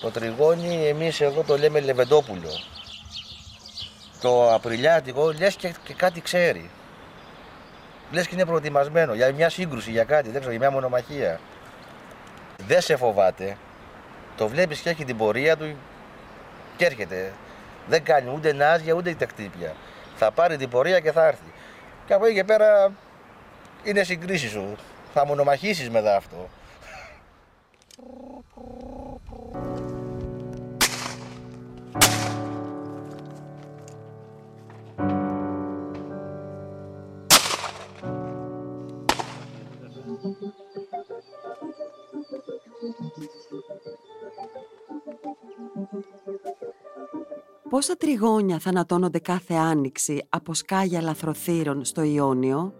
Το τριγώνι εμείς εδώ το λέμε λεβεντόπουλο. Το απριλιάτικο λες και, και κάτι ξέρει. Λες και είναι προετοιμασμένο για μια σύγκρουση, για κάτι, δεν ξέρω, για μια μονομαχία. Δεν σε φοβάται. Το βλέπεις και έχει την πορεία του και έρχεται. Δεν κάνει ούτε νάζια ούτε τα κτύπια. Θα πάρει την πορεία και θα έρθει. Και από εκεί και πέρα είναι συγκρίση σου. Θα μονομαχήσεις μετά αυτό. Πόσα τριγώνια θανατώνονται κάθε άνοιξη από σκάγια λαθροθύρων στο Ιόνιο,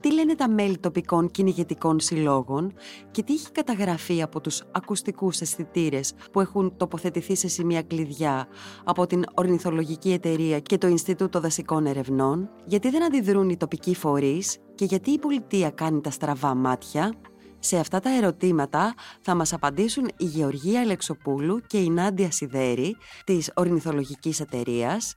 τι λένε τα μέλη τοπικών κυνηγετικών συλλόγων και τι έχει καταγραφεί από τους ακουστικούς αισθητήρες που έχουν τοποθετηθεί σε σημεία κλειδιά από την Ορνηθολογική Εταιρεία και το Ινστιτούτο Δασικών Ερευνών, γιατί δεν αντιδρούν οι τοπικοί φορείς και γιατί η πολιτεία κάνει τα στραβά μάτια; Σε αυτά τα ερωτήματα θα μας απαντήσουν η Γεωργία Αλεξοπούλου και η Νάντια Σιδέρη της Ορνηθολογικής Εταιρείας,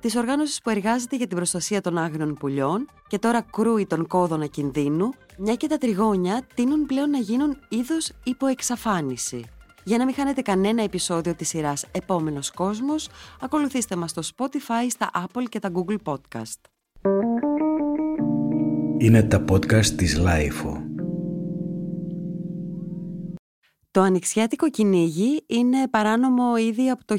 της οργάνωσης που εργάζεται για την προστασία των άγριων πουλιών και τώρα κρούει τον κόδωνα κινδύνου, μια και τα τριγώνια τείνουν πλέον να γίνουν είδος υποεξαφάνιση. Για να μην χάνετε κανένα επεισόδιο της σειράς «Επόμενος κόσμος», ακολουθήστε μας στο Spotify, στα Apple και τα Google Podcast. Είναι τα podcast της Lifeo. Το ανοιξιάτικο κυνήγι είναι παράνομο ήδη από το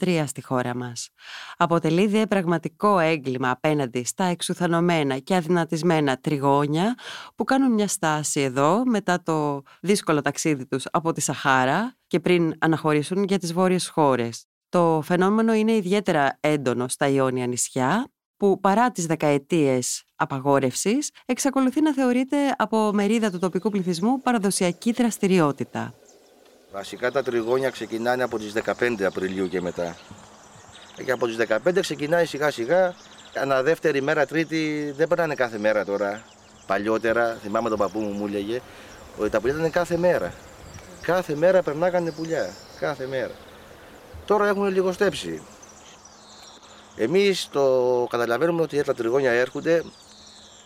1983 στη χώρα μας. Αποτελεί δε πραγματικό έγκλημα απέναντι στα εξουθανωμένα και αδυνατισμένα τριγώνια που κάνουν μια στάση εδώ μετά το δύσκολο ταξίδι τους από τη Σαχάρα και πριν αναχωρήσουν για τις βόρειες χώρες. Το φαινόμενο είναι ιδιαίτερα έντονο στα Ιόνια νησιά που παρά τις δεκαετίες απαγόρευσης εξακολουθεί να θεωρείται από μερίδα του τοπικού πληθυσμού παραδοσιακή δραστηριότητα. Βασικά τα τριγώνια ξεκινάνε από τις 15 Απριλίου και μετά. Και από τις 15 ξεκινάει σιγά σιγά, ανά δεύτερη μέρα, τρίτη, δεν περνάνε κάθε μέρα τώρα. Παλιότερα, θυμάμαι τον παππού μου μου έλεγε, ότι τα πουλιά ήταν κάθε μέρα. Κάθε μέρα περνάγανε πουλιά, κάθε μέρα. Τώρα έχουν λιγοστέψει. Εμείς το καταλαβαίνουμε ότι τα τριγώνια έρχονται,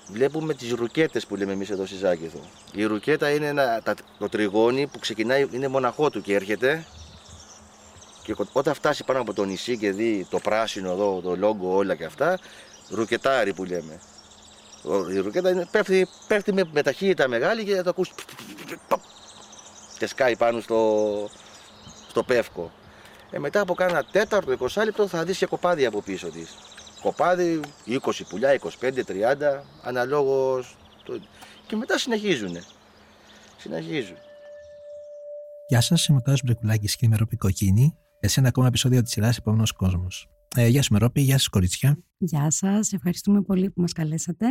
βλέπουμε τις ρουκέτες που λέμε εμείς εδώ στη Ζάκηθο. Η ρουκέτα είναι ένα, το τριγώνι που ξεκινάει, είναι μοναχό του και έρχεται και όταν φτάσει πάνω από το νησί και δει το πράσινο εδώ, το λόγο όλα και αυτά, ρουκετάρι που λέμε. Η ρουκέτα είναι, πέφτει, πέφτει με, με ταχύτητα μεγάλη και το ακούς και σκάει πάνω στο, στο πεύκο. Ε, μετά από κάνα τέταρτο, 20 λεπτό θα δεις και κοπάδι από πίσω της. Κοπάδι 20 πουλιά, 25, 30, αναλόγως. Το... Και μετά συνεχίζουν. Συνεχίζουν. Γεια σας, είμαι ο Τάσος Μπρεκουλάκης και είμαι Ρόπη Κοκκίνη. Σε ένα ακόμα επεισόδιο της σειράς Επόμενος Κόσμος. Ε, γεια σου Μερόπη, γεια σας κορίτσια. Γεια σας, ευχαριστούμε πολύ που μας καλέσατε.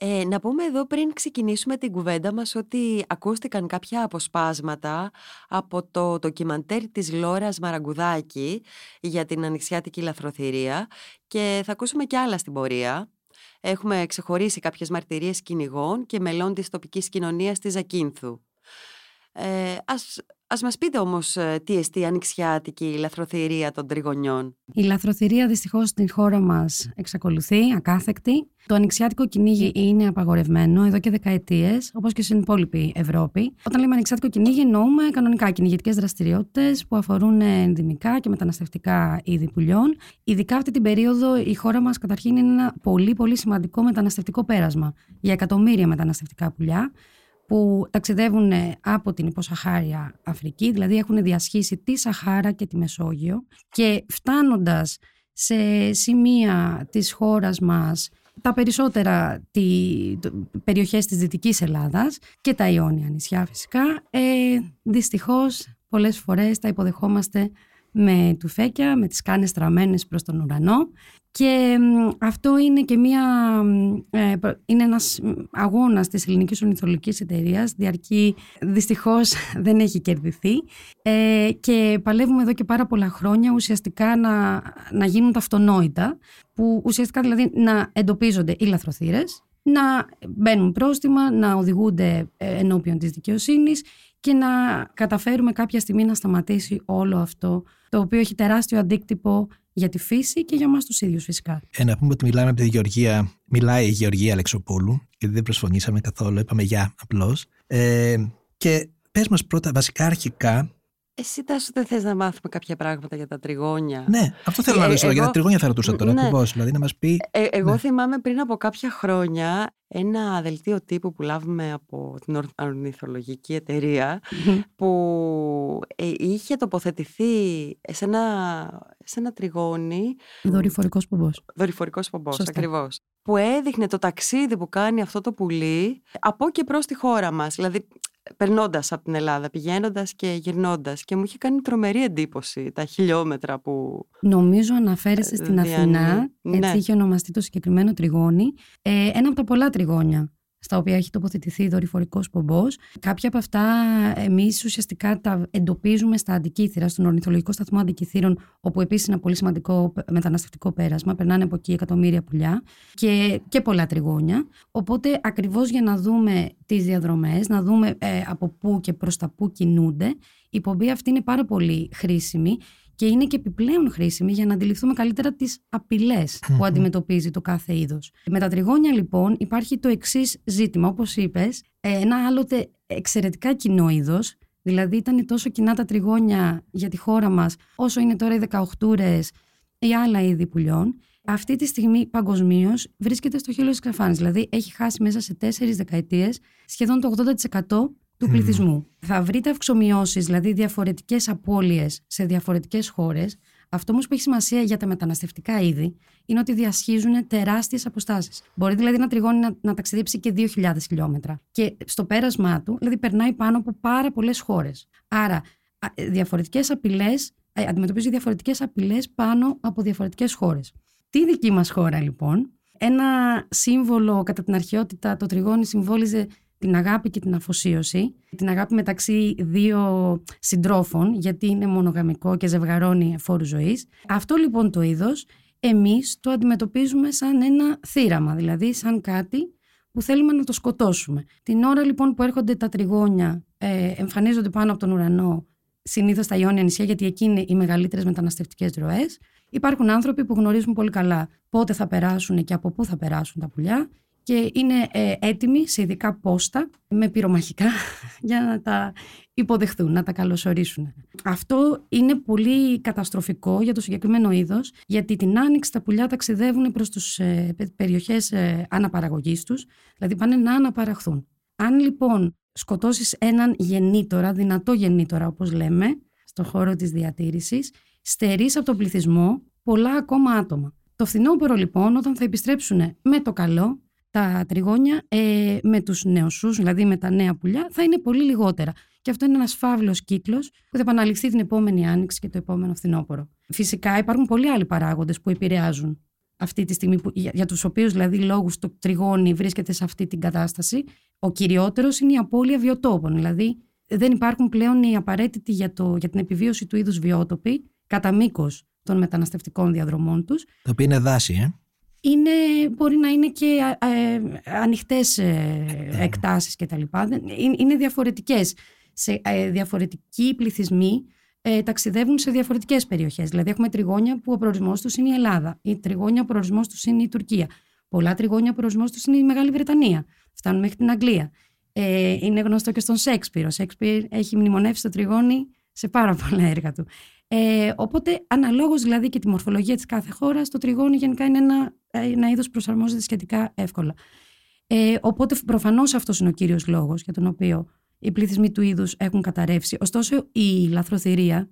Ε, να πούμε εδώ πριν ξεκινήσουμε την κουβέντα μας ότι ακούστηκαν κάποια αποσπάσματα από το ντοκιμαντέρ της Λόρας Μαραγκουδάκη για την ανοιξιάτικη λαθροθυρία και θα ακούσουμε και άλλα στην πορεία. Έχουμε ξεχωρίσει κάποιες μαρτυρίες κυνηγών και μελών της τοπικής κοινωνίας της Ζακίνθου. Ε, ας, ας μας πείτε όμως ε, τι εστί η ανοιξιάτικη λαθροθυρία των τριγωνιών. Η λαθροθυρία δυστυχώς στην χώρα μας εξακολουθεί ακάθεκτη. Το ανοιξιάτικο κυνήγι είναι απαγορευμένο εδώ και δεκαετίες, όπως και στην υπόλοιπη Ευρώπη. Όταν λέμε ανοιξιάτικο κυνήγι, εννοούμε κανονικά κυνηγετικέ δραστηριότητες που αφορούν ενδυμικά και μεταναστευτικά είδη πουλιών. Ειδικά αυτή την περίοδο η χώρα μας καταρχήν είναι ένα πολύ πολύ σημαντικό μεταναστευτικό πέρασμα για εκατομμύρια μεταναστευτικά πουλιά που ταξιδεύουν από την υποσαχάρια Αφρική, δηλαδή έχουν διασχίσει τη Σαχάρα και τη Μεσόγειο και φτάνοντας σε σημεία της χώρας μας, τα περισσότερα τη, περιοχές της Δυτικής Ελλάδας και τα Ιόνια νησιά φυσικά, ε, δυστυχώς πολλές φορές τα υποδεχόμαστε με τουφέκια, με τις κάνες στραμμένες προς τον ουρανό και αυτό είναι και μια, ε, είναι ένας αγώνας της ελληνικής ορνηθολογικής εταιρείας, διαρκεί δυστυχώς δεν έχει κερδιθεί. Ε, και παλεύουμε εδώ και πάρα πολλά χρόνια ουσιαστικά να, να γίνουν τα αυτονόητα, που ουσιαστικά δηλαδή να εντοπίζονται οι λαθροθύρες, να μπαίνουν πρόστιμα, να οδηγούνται ε, ενώπιον της δικαιοσύνης και να καταφέρουμε κάποια στιγμή να σταματήσει όλο αυτό το οποίο έχει τεράστιο αντίκτυπο για τη φύση και για εμάς τους ίδιους φυσικά. Ε, να πούμε ότι μιλάμε από τη Γεωργία, μιλάει η Γεωργία Αλεξοπούλου, γιατί δεν προσφωνήσαμε καθόλου, είπαμε για απλώς. Ε, και πες μας πρώτα, βασικά αρχικά, εσύ Τάσο δεν θες να μάθουμε κάποια πράγματα για τα τριγώνια; Ναι, αυτό θέλω να Ε, ρωτήσω. Για εγώ- τα τριγώνια θα ρωτούσα τώρα. Ναι. Ακριβώς, δηλαδή να μας πει. Ε, εγώ Ναι. θυμάμαι πριν από κάποια χρόνια ένα δελτίο τύπου που λάβουμε από την Ορ- Ορνηθολογική Εταιρεία που ε, είχε τοποθετηθεί σε ένα, σε ένα τριγώνι Δορυφορικός πομπός. δορυφορικός πομπός Σωστά. ακριβώς που έδειχνε το ταξίδι που κάνει αυτό το πουλί από και προς τη χώρα μας δηλαδή περνώντας από την Ελλάδα, πηγαίνοντας και γυρνώντας και μου είχε κάνει τρομερή εντύπωση τα χιλιόμετρα που Νομίζω αναφέρεσαι Ε, στην διανύει. Αθηνά, έτσι Ναι. είχε ονομαστεί το συγκεκριμένο τριγώνι. Ε, ένα από τα πολλά τριγώνια στα οποία έχει τοποθετηθεί δορυφορικός πομπός. Κάποια από αυτά εμείς ουσιαστικά τα εντοπίζουμε στα αντικήθυρα, στον ορνηθολογικό σταθμό αντικυθύρων, όπου επίσης είναι ένα πολύ σημαντικό μεταναστευτικό πέρασμα. Περνάνε από εκεί εκατομμύρια πουλιά και, και πολλά τριγώνια. Οπότε ακριβώς για να δούμε τις διαδρομές, να δούμε ε, από πού και προς τα πού κινούνται, η πομπή αυτή είναι πάρα πολύ χρήσιμη και είναι και επιπλέον χρήσιμη για να αντιληφθούμε καλύτερα τις απειλές που αντιμετωπίζει το κάθε είδος. Με τα τριγώνια, λοιπόν, υπάρχει το εξής ζήτημα. Όπως είπες, ένα άλλοτε εξαιρετικά κοινό είδος, δηλαδή ήταν τόσο κοινά τα τριγώνια για τη χώρα μας, όσο είναι τώρα οι 18 ή άλλα είδη πουλιών. Αυτή τη στιγμή παγκοσμίως βρίσκεται στο χείλος της καφάνη. Δηλαδή έχει χάσει μέσα σε τέσσερις δεκαετίες σχεδόν το 80% του πληθυσμού. Θα βρείτε αυξομοιώσεις, δηλαδή διαφορετικές απώλειες σε διαφορετικές χώρες. Αυτό όμως που έχει σημασία για τα μεταναστευτικά είδη είναι ότι διασχίζουν τεράστιες αποστάσεις. Μπορεί δηλαδή ένα τριγώνι να, να ταξιδέψει και 2.000 χιλιόμετρα. Και στο πέρασμά του, δηλαδή περνάει πάνω από πάρα πολλές χώρες. Άρα, διαφορετικές απειλές, αντιμετωπίζει διαφορετικές απειλές πάνω από διαφορετικές χώρες. Τη δική μας χώρα, λοιπόν, ένα σύμβολο κατά την αρχαιότητα, το τριγώνι συμβόλιζε την αγάπη και την αφοσίωση, την αγάπη μεταξύ δύο συντρόφων, γιατί είναι μονογαμικό και ζευγαρώνει φόρους ζωής. Αυτό λοιπόν το είδος εμείς το αντιμετωπίζουμε σαν ένα θύραμα, δηλαδή σαν κάτι που θέλουμε να το σκοτώσουμε. Την ώρα λοιπόν που έρχονται τα τριγώνια, ε, εμφανίζονται πάνω από τον ουρανό, συνήθως στα Ιόνια νησιά, γιατί εκεί είναι οι μεγαλύτερες μεταναστευτικές ροές. Υπάρχουν άνθρωποι που γνωρίζουν πολύ καλά πότε θα περάσουν και από πού θα περάσουν τα πουλιά και είναι ε, έτοιμοι σε ειδικά πόστα με πυρομαχικά για να τα υποδεχθούν, να τα καλωσορίσουν. Αυτό είναι πολύ καταστροφικό για το συγκεκριμένο είδος, γιατί την άνοιξη τα πουλιά ταξιδεύουν προς τις ε, περιοχές ε, αναπαραγωγής τους, δηλαδή πάνε να αναπαραχθούν. Αν λοιπόν σκοτώσεις έναν γεννήτορα, δυνατό γεννήτορα όπως λέμε, στον χώρο της διατήρησης, στερείς από τον πληθυσμό πολλά ακόμα άτομα. Το φθινόπωρο λοιπόν, όταν θα επιστρέψουν με το καλό, τα τριγώνια ε, με τους νεοσούς, δηλαδή με τα νέα πουλιά, θα είναι πολύ λιγότερα. Και αυτό είναι ένας φαύλος κύκλος που θα επαναληφθεί την επόμενη άνοιξη και το επόμενο φθινόπωρο. Φυσικά υπάρχουν πολλοί άλλοι παράγοντες που επηρεάζουν αυτή τη στιγμή, που, για, για τους οποίους δηλαδή λόγους το τριγώνι βρίσκεται σε αυτή την κατάσταση. Ο κυριότερος είναι η απώλεια βιοτόπων, δηλαδή δεν υπάρχουν πλέον οι απαραίτητοι για, το, για την επιβίωση του είδους βιότοποι κατά μήκος των μεταναστευτικών διαδρομών τους. Το οποίο είναι δάση, ε είναι, μπορεί να είναι και ε, ανοιχτές ε, εκτάσεις και τα λοιπά. Είναι, είναι διαφορετικές. Σε, ε, διαφορετικοί πληθυσμοί ε, ταξιδεύουν σε διαφορετικές περιοχές. Δηλαδή έχουμε τριγώνια που ο προορισμός τους είναι η Ελλάδα. Ή τριγώνια που ο προορισμός τους είναι η Τουρκία. Πολλά τριγώνια που ο προορισμός τους είναι η Μεγάλη Βρετανία. Φτάνουν μέχρι την Αγγλία. Ε, είναι γνωστό και στον Σέξπιρ. Ο Σέξπιρ έχει μνημονεύσει το τριγώνι σε πάρα πολλά έργα του. Ε, οπότε, αναλόγως δηλαδή και τη μορφολογία της κάθε χώρας, το τριγώνι γενικά είναι ένα, ένα είδος προσαρμόζεται σχετικά εύκολα. Ε, οπότε, προφανώς αυτός είναι ο κύριος λόγος για τον οποίο οι πληθυσμοί του είδους έχουν καταρρεύσει. Ωστόσο, η λαθροθυρία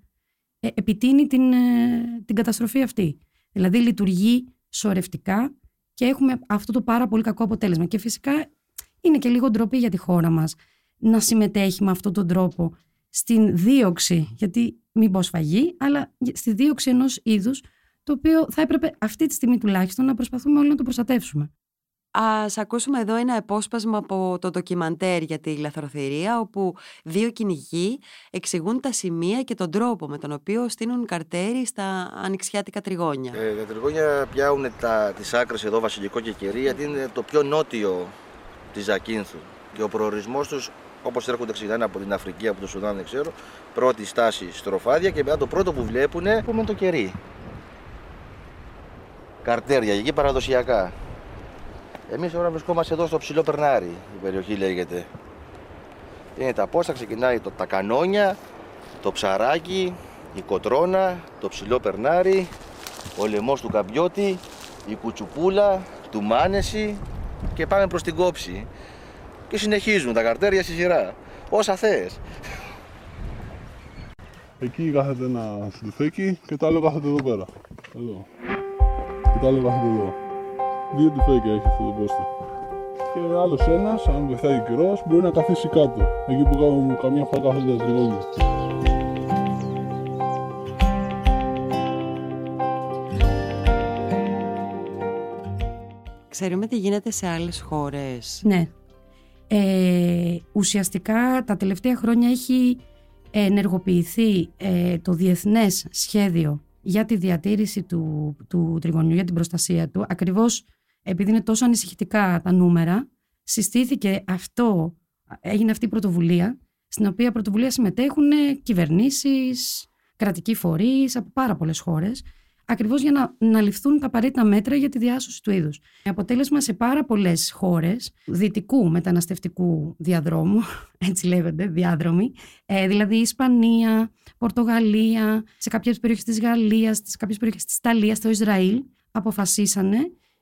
ε, επιτείνει την, ε, την καταστροφή αυτή. Δηλαδή, λειτουργεί σωρευτικά και έχουμε αυτό το πάρα πολύ κακό αποτέλεσμα. Και φυσικά είναι και λίγο ντροπή για τη χώρα μας να συμμετέχει με αυτόν τον τρόπο στην δίωξη, γιατί μην πω σφαγή, αλλά στη δίωξη ενός είδους, το οποίο θα έπρεπε αυτή τη στιγμή τουλάχιστον να προσπαθούμε όλοι να το προστατεύσουμε. Ας ακούσουμε εδώ ένα επόσπασμα από το ντοκιμαντέρ για τη λαθροθυρία, όπου δύο κυνηγοί εξηγούν τα σημεία και τον τρόπο με τον οποίο στείνουν καρτέρι στα ανοιξιάτικα τριγώνια. Ε, τα τριγώνια πιάουν τα, τις άκρες εδώ βασιλικό και κερί, γιατί είναι το πιο νότιο της Ζακίνθου και ο προορισμός τους Όπως έρχονται ξεκινάνε από την Αφρική, από το Σουδάν, δεν ξέρω. Πρώτη στάση στροφάδια και μετά το πρώτο που βλέπουν είναι το κερί. Καρτέρια, εκεί παραδοσιακά. Εμείς τώρα βρισκόμαστε εδώ στο ψηλό Περνάρι, η περιοχή λέγεται. Είναι τα πόστα, ξεκινάει το, τα κανόνια, το ψαράκι, η κοτρόνα, το ψηλό Περνάρι, ο λαιμός του Καμπιώτη, η κουτσουπούλα, του Μάνεση και πάμε προς την κόψη. Και συνεχίζουν τα καρτέρια στη σειρά. Όσα θες. Εκεί κάθεται ένα τυφέκι και το άλλο κάθεται εδώ πέρα. Εδώ. Και το άλλο κάθεται εδώ. Δύο τυφέκια έχει αυτό το πόστο. Και άλλος ένας, αν βοηθάει ο καιρός, μπορεί να καθίσει κάτω. Εκεί που καμιά φορά κάθονται τα τριγώνια. Ξέρουμε τι γίνεται σε άλλες χώρες. Ναι. Ε, ουσιαστικά τα τελευταία χρόνια έχει ενεργοποιηθεί ε, το διεθνές σχέδιο για τη διατήρηση του, του τριγωνιού, για την προστασία του, ακριβώς επειδή είναι τόσο ανησυχητικά τα νούμερα, συστήθηκε αυτό, έγινε αυτή η πρωτοβουλία, στην οποία πρωτοβουλία συμμετέχουν κυβερνήσεις, κρατικοί φορείς από πάρα πολλές χώρες, ακριβώς για να, να ληφθούν τα απαραίτητα μέτρα για τη διάσωση του είδους. Αποτέλεσμα σε πάρα πολλές χώρες δυτικού μεταναστευτικού διαδρόμου, έτσι λέγονται, διάδρομοι, ε, δηλαδή Ισπανία, Πορτογαλία, σε κάποιες περιοχές της Γαλλίας, σε κάποιες περιοχές της Ιταλίας, στο Ισραήλ, αποφασίσανε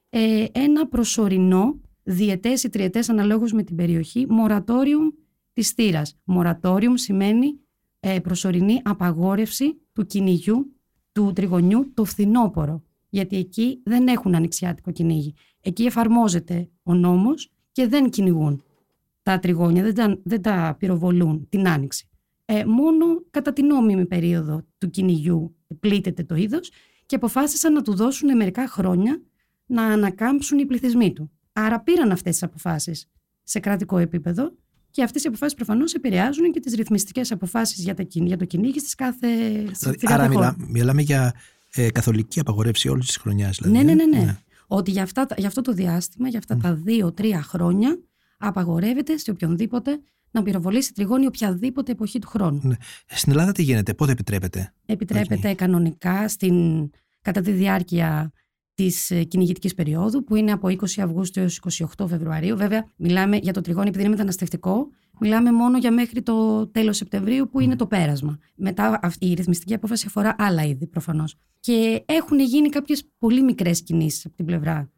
ε, ένα προσωρινό διετές ή τριετές αναλόγως με την περιοχή μορατόριουμ της θύρας. Μορατόριουμ σημαίνει ε, προσωρινή απαγόρευση του κυνηγιού του τριγωνιού το φθινόπωρο. Γιατί εκεί δεν έχουν ανοιξιάτικο κυνήγι. Εκεί εφαρμόζεται ο νόμος και δεν κυνηγούν τα τριγώνια, δεν τα, δεν τα πυροβολούν την άνοιξη. Ε, μόνο κατά την νόμιμη περίοδο του κυνηγιού πλήττεται το είδος και αποφάσισαν να του δώσουν μερικά χρόνια να ανακάμψουν οι πληθυσμοί του. Άρα πήραν αυτές τις αποφάσεις σε κρατικό επίπεδο και αυτές οι αποφάσεις προφανώς επηρεάζουν και τις ρυθμιστικές αποφάσεις για, για το κυνήγι στις κάθε. Δηλαδή, άρα, μιλά, μιλάμε για ε, καθολική απαγορεύση όλης της χρονιάς. Δηλαδή, ναι, ναι, ναι, ναι, ναι. Ότι για, αυτά, για αυτό το διάστημα, για αυτά mm. τα δύο-τρία χρόνια, απαγορεύεται σε οποιονδήποτε να πυροβολήσει τριγώνη οποιαδήποτε εποχή του χρόνου. Ναι. Στην Ελλάδα τι γίνεται, πότε επιτρέπεται; Επιτρέπεται κανονικά στην, κατά τη διάρκεια της ε, κυνηγητικής περίοδου, που είναι από 20 Αυγούστου έως 28 Φεβρουαρίου. Βέβαια, μιλάμε για το τριγώνι, επειδή είναι μεταναστευτικό, μιλάμε μόνο για μέχρι το τέλος Σεπτεμβρίου, που είναι το πέρασμα. Μετά η ρυθμιστική απόφαση αφορά άλλα είδη προφανώς. Και έχουν γίνει κάποιες πολύ μικρές κινήσεις από την πλευρά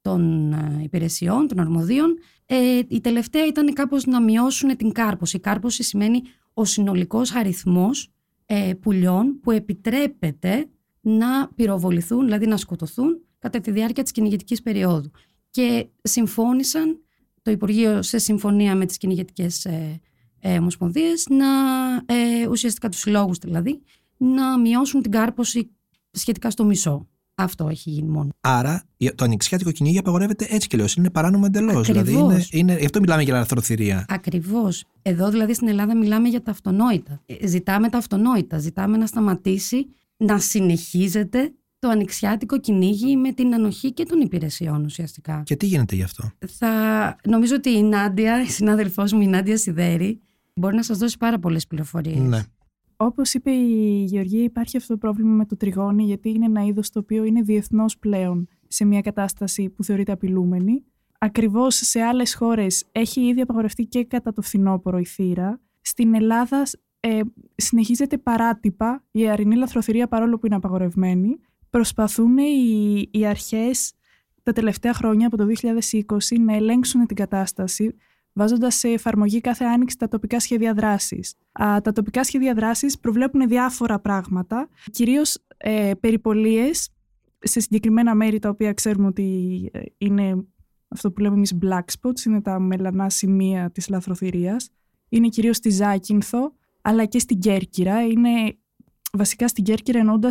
των ε, υπηρεσιών, των αρμοδίων. Ε, η τελευταία ήταν κάπως να μειώσουν την κάρποση. Η κάρποση σημαίνει ο συνολικός αριθμός ε, πουλιών που επιτρέπεται να πυροβοληθούν, δηλαδή να σκοτωθούν κατά τη διάρκεια της κυνηγετικής περίοδου. Και συμφώνησαν το Υπουργείο σε συμφωνία με τις κυνηγετικές ε, ε, ομοσπονδίες να, ε, ουσιαστικά τους συλλόγους δηλαδή, να μειώσουν την κάρποση σχετικά στο μισό. Αυτό έχει γίνει μόνο. Άρα το ανοιξιάτικο κυνήγι απαγορεύεται έτσι και λέω. Είναι παράνομο εντελώς. Δηλαδή είναι, είναι, γι' αυτό μιλάμε για λαθροθυρία. Ακριβώς. Εδώ δηλαδή στην Ελλάδα μιλάμε για τα αυτονόητα. Ε, ζητάμε τα αυτονόητα. Ζητάμε να σταματήσει να συνεχίζεται το ανοιξιάτικο κυνήγι με την ανοχή και των υπηρεσιών ουσιαστικά. Και τι γίνεται γι' αυτό; Θα, νομίζω ότι η Νάντια, η συνάδελφός μου η Νάντια Σιδέρη, μπορεί να σας δώσει πάρα πολλές πληροφορίες. Ναι. Όπως είπε η Γεωργία, υπάρχει αυτό το πρόβλημα με το τριγώνι, γιατί είναι ένα είδος το οποίο είναι διεθνώς πλέον σε μια κατάσταση που θεωρείται απειλούμενη. Ακριβώς σε άλλες χώρες έχει ήδη απαγορευτεί και κατά το φθινόπωρο η θύρα. Στην Ελλάδα ε, συνεχίζεται παράτυπα η αρινή λαθροθυρία παρόλο που είναι απαγορευμένη. Προσπαθούν οι, οι αρχές τα τελευταία χρόνια από το 2020 να ελέγξουν την κατάσταση βάζοντας σε εφαρμογή κάθε άνοιξη τα τοπικά σχέδια δράσης. τα τοπικά σχέδια δράσης προβλέπουν διάφορα πράγματα, κυρίως ε, περιπολίες σε συγκεκριμένα μέρη τα οποία ξέρουμε ότι ε, είναι αυτό που λέμε εμείς black spots, είναι τα μελανά σημεία της λαθροθυρίας. Είναι κυρίως στη Ζάκυνθο, αλλά και στην Κέρκυρα. Είναι βασικά στην Κέρκυρα εννοώντα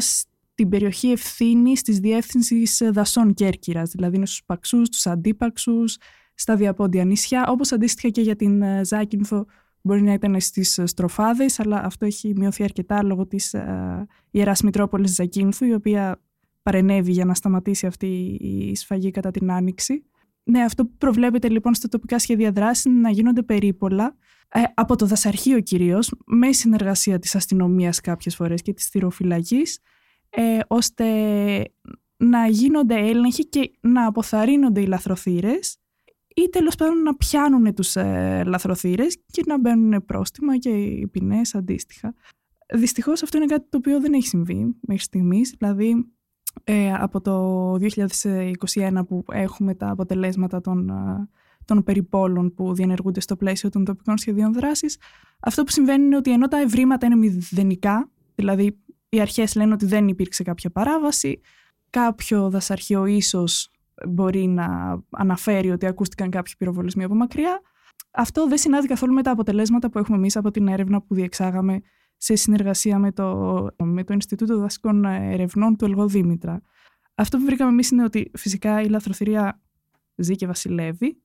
την περιοχή ευθύνη της διεύθυνσης δασών Κέρκυρας. Δηλαδή είναι στους παξούς, στους αντίπαξους, στα διαπόντια νησιά. Όπως αντίστοιχα και για την ε, Ζάκυνθο μπορεί να ήταν στις ε, στροφάδες, αλλά αυτό έχει μειωθεί αρκετά λόγω της ε, ιεράς Μητρόπολης Ζακίνθου, η οποία παρενέβη για να σταματήσει αυτή η σφαγή κατά την Άνοιξη. Ναι, αυτό που προβλέπεται λοιπόν στα τοπικά σχέδια δράσης είναι να γίνονται περίπολα ε, από το δασαρχείο κυρίως, με συνεργασία της αστυνομίας κάποιες φορές και της θηροφυλακής, ε, ώστε να γίνονται έλεγχοι και να αποθαρρύνονται οι λαθροθύρες ή τέλος πάντων να πιάνουν τους ε, λαθροθύρες και να μπαίνουν πρόστιμα και οι ποινές αντίστοιχα. Δυστυχώς αυτό είναι κάτι το οποίο δεν έχει συμβεί μέχρι στιγμής, δηλαδή ε, από το 2021 που έχουμε τα αποτελέσματα των, ε, των περιπόλων που διενεργούνται στο πλαίσιο των τοπικών σχεδίων δράσης, αυτό που συμβαίνει είναι ότι ενώ τα ευρήματα είναι μηδενικά, δηλαδή οι αρχές λένε ότι δεν υπήρξε κάποια παράβαση, κάποιο δασαρχείο ίσως μπορεί να αναφέρει ότι ακούστηκαν κάποιοι πυροβολισμοί από μακριά. Αυτό δεν συνάδει καθόλου με τα αποτελέσματα που έχουμε εμείς από την έρευνα που διεξάγαμε σε συνεργασία με το, με το Ινστιτούτο Δασικών Ερευνών του Ελγοδήμητρα. Αυτό που βρήκαμε εμείς είναι ότι φυσικά η λαθροθυρία ζει και βασιλεύει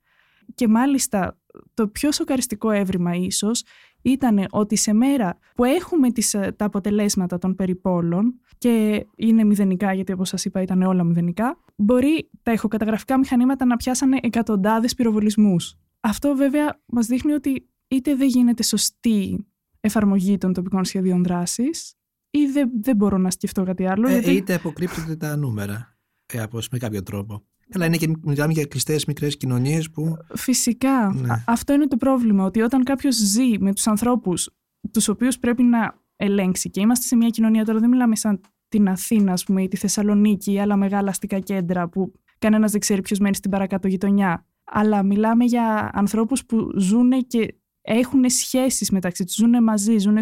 και μάλιστα το πιο σοκαριστικό έβριμα ίσως ήταν ότι σε μέρα που έχουμε τις, ε, τα αποτελέσματα των περιπόλων και είναι μηδενικά γιατί όπως σας είπα ήταν όλα μηδενικά μπορεί τα ηχοκαταγραφικά μηχανήματα να πιάσανε εκατοντάδες πυροβολισμούς. Αυτό βέβαια μας δείχνει ότι είτε δεν γίνεται σωστή εφαρμογή των τοπικών σχεδίων δράσης ή δεν, δεν μπορώ να σκεφτώ κάτι άλλο. Ε, γιατί... Είτε αποκρύπτονται τα νούμερα ε, με κάποιο τρόπο. Αλλά είναι και μιλάμε για κλειστές μικρές κοινωνίες που. Φυσικά. Ναι. Αυτό είναι το πρόβλημα. Ότι όταν κάποιος ζει με τους ανθρώπους τους οποίους πρέπει να ελέγξει και είμαστε σε μια κοινωνία τώρα, δεν μιλάμε σαν την Αθήνα, ας πούμε, ή τη Θεσσαλονίκη ή άλλα μεγάλα αστικά κέντρα που κανένας δεν ξέρει ποιος μένει στην παρακάτω γειτονιά. Αλλά μιλάμε για ανθρώπους που ζουν και έχουν σχέσεις μεταξύ τους, ζουν μαζί, ζουν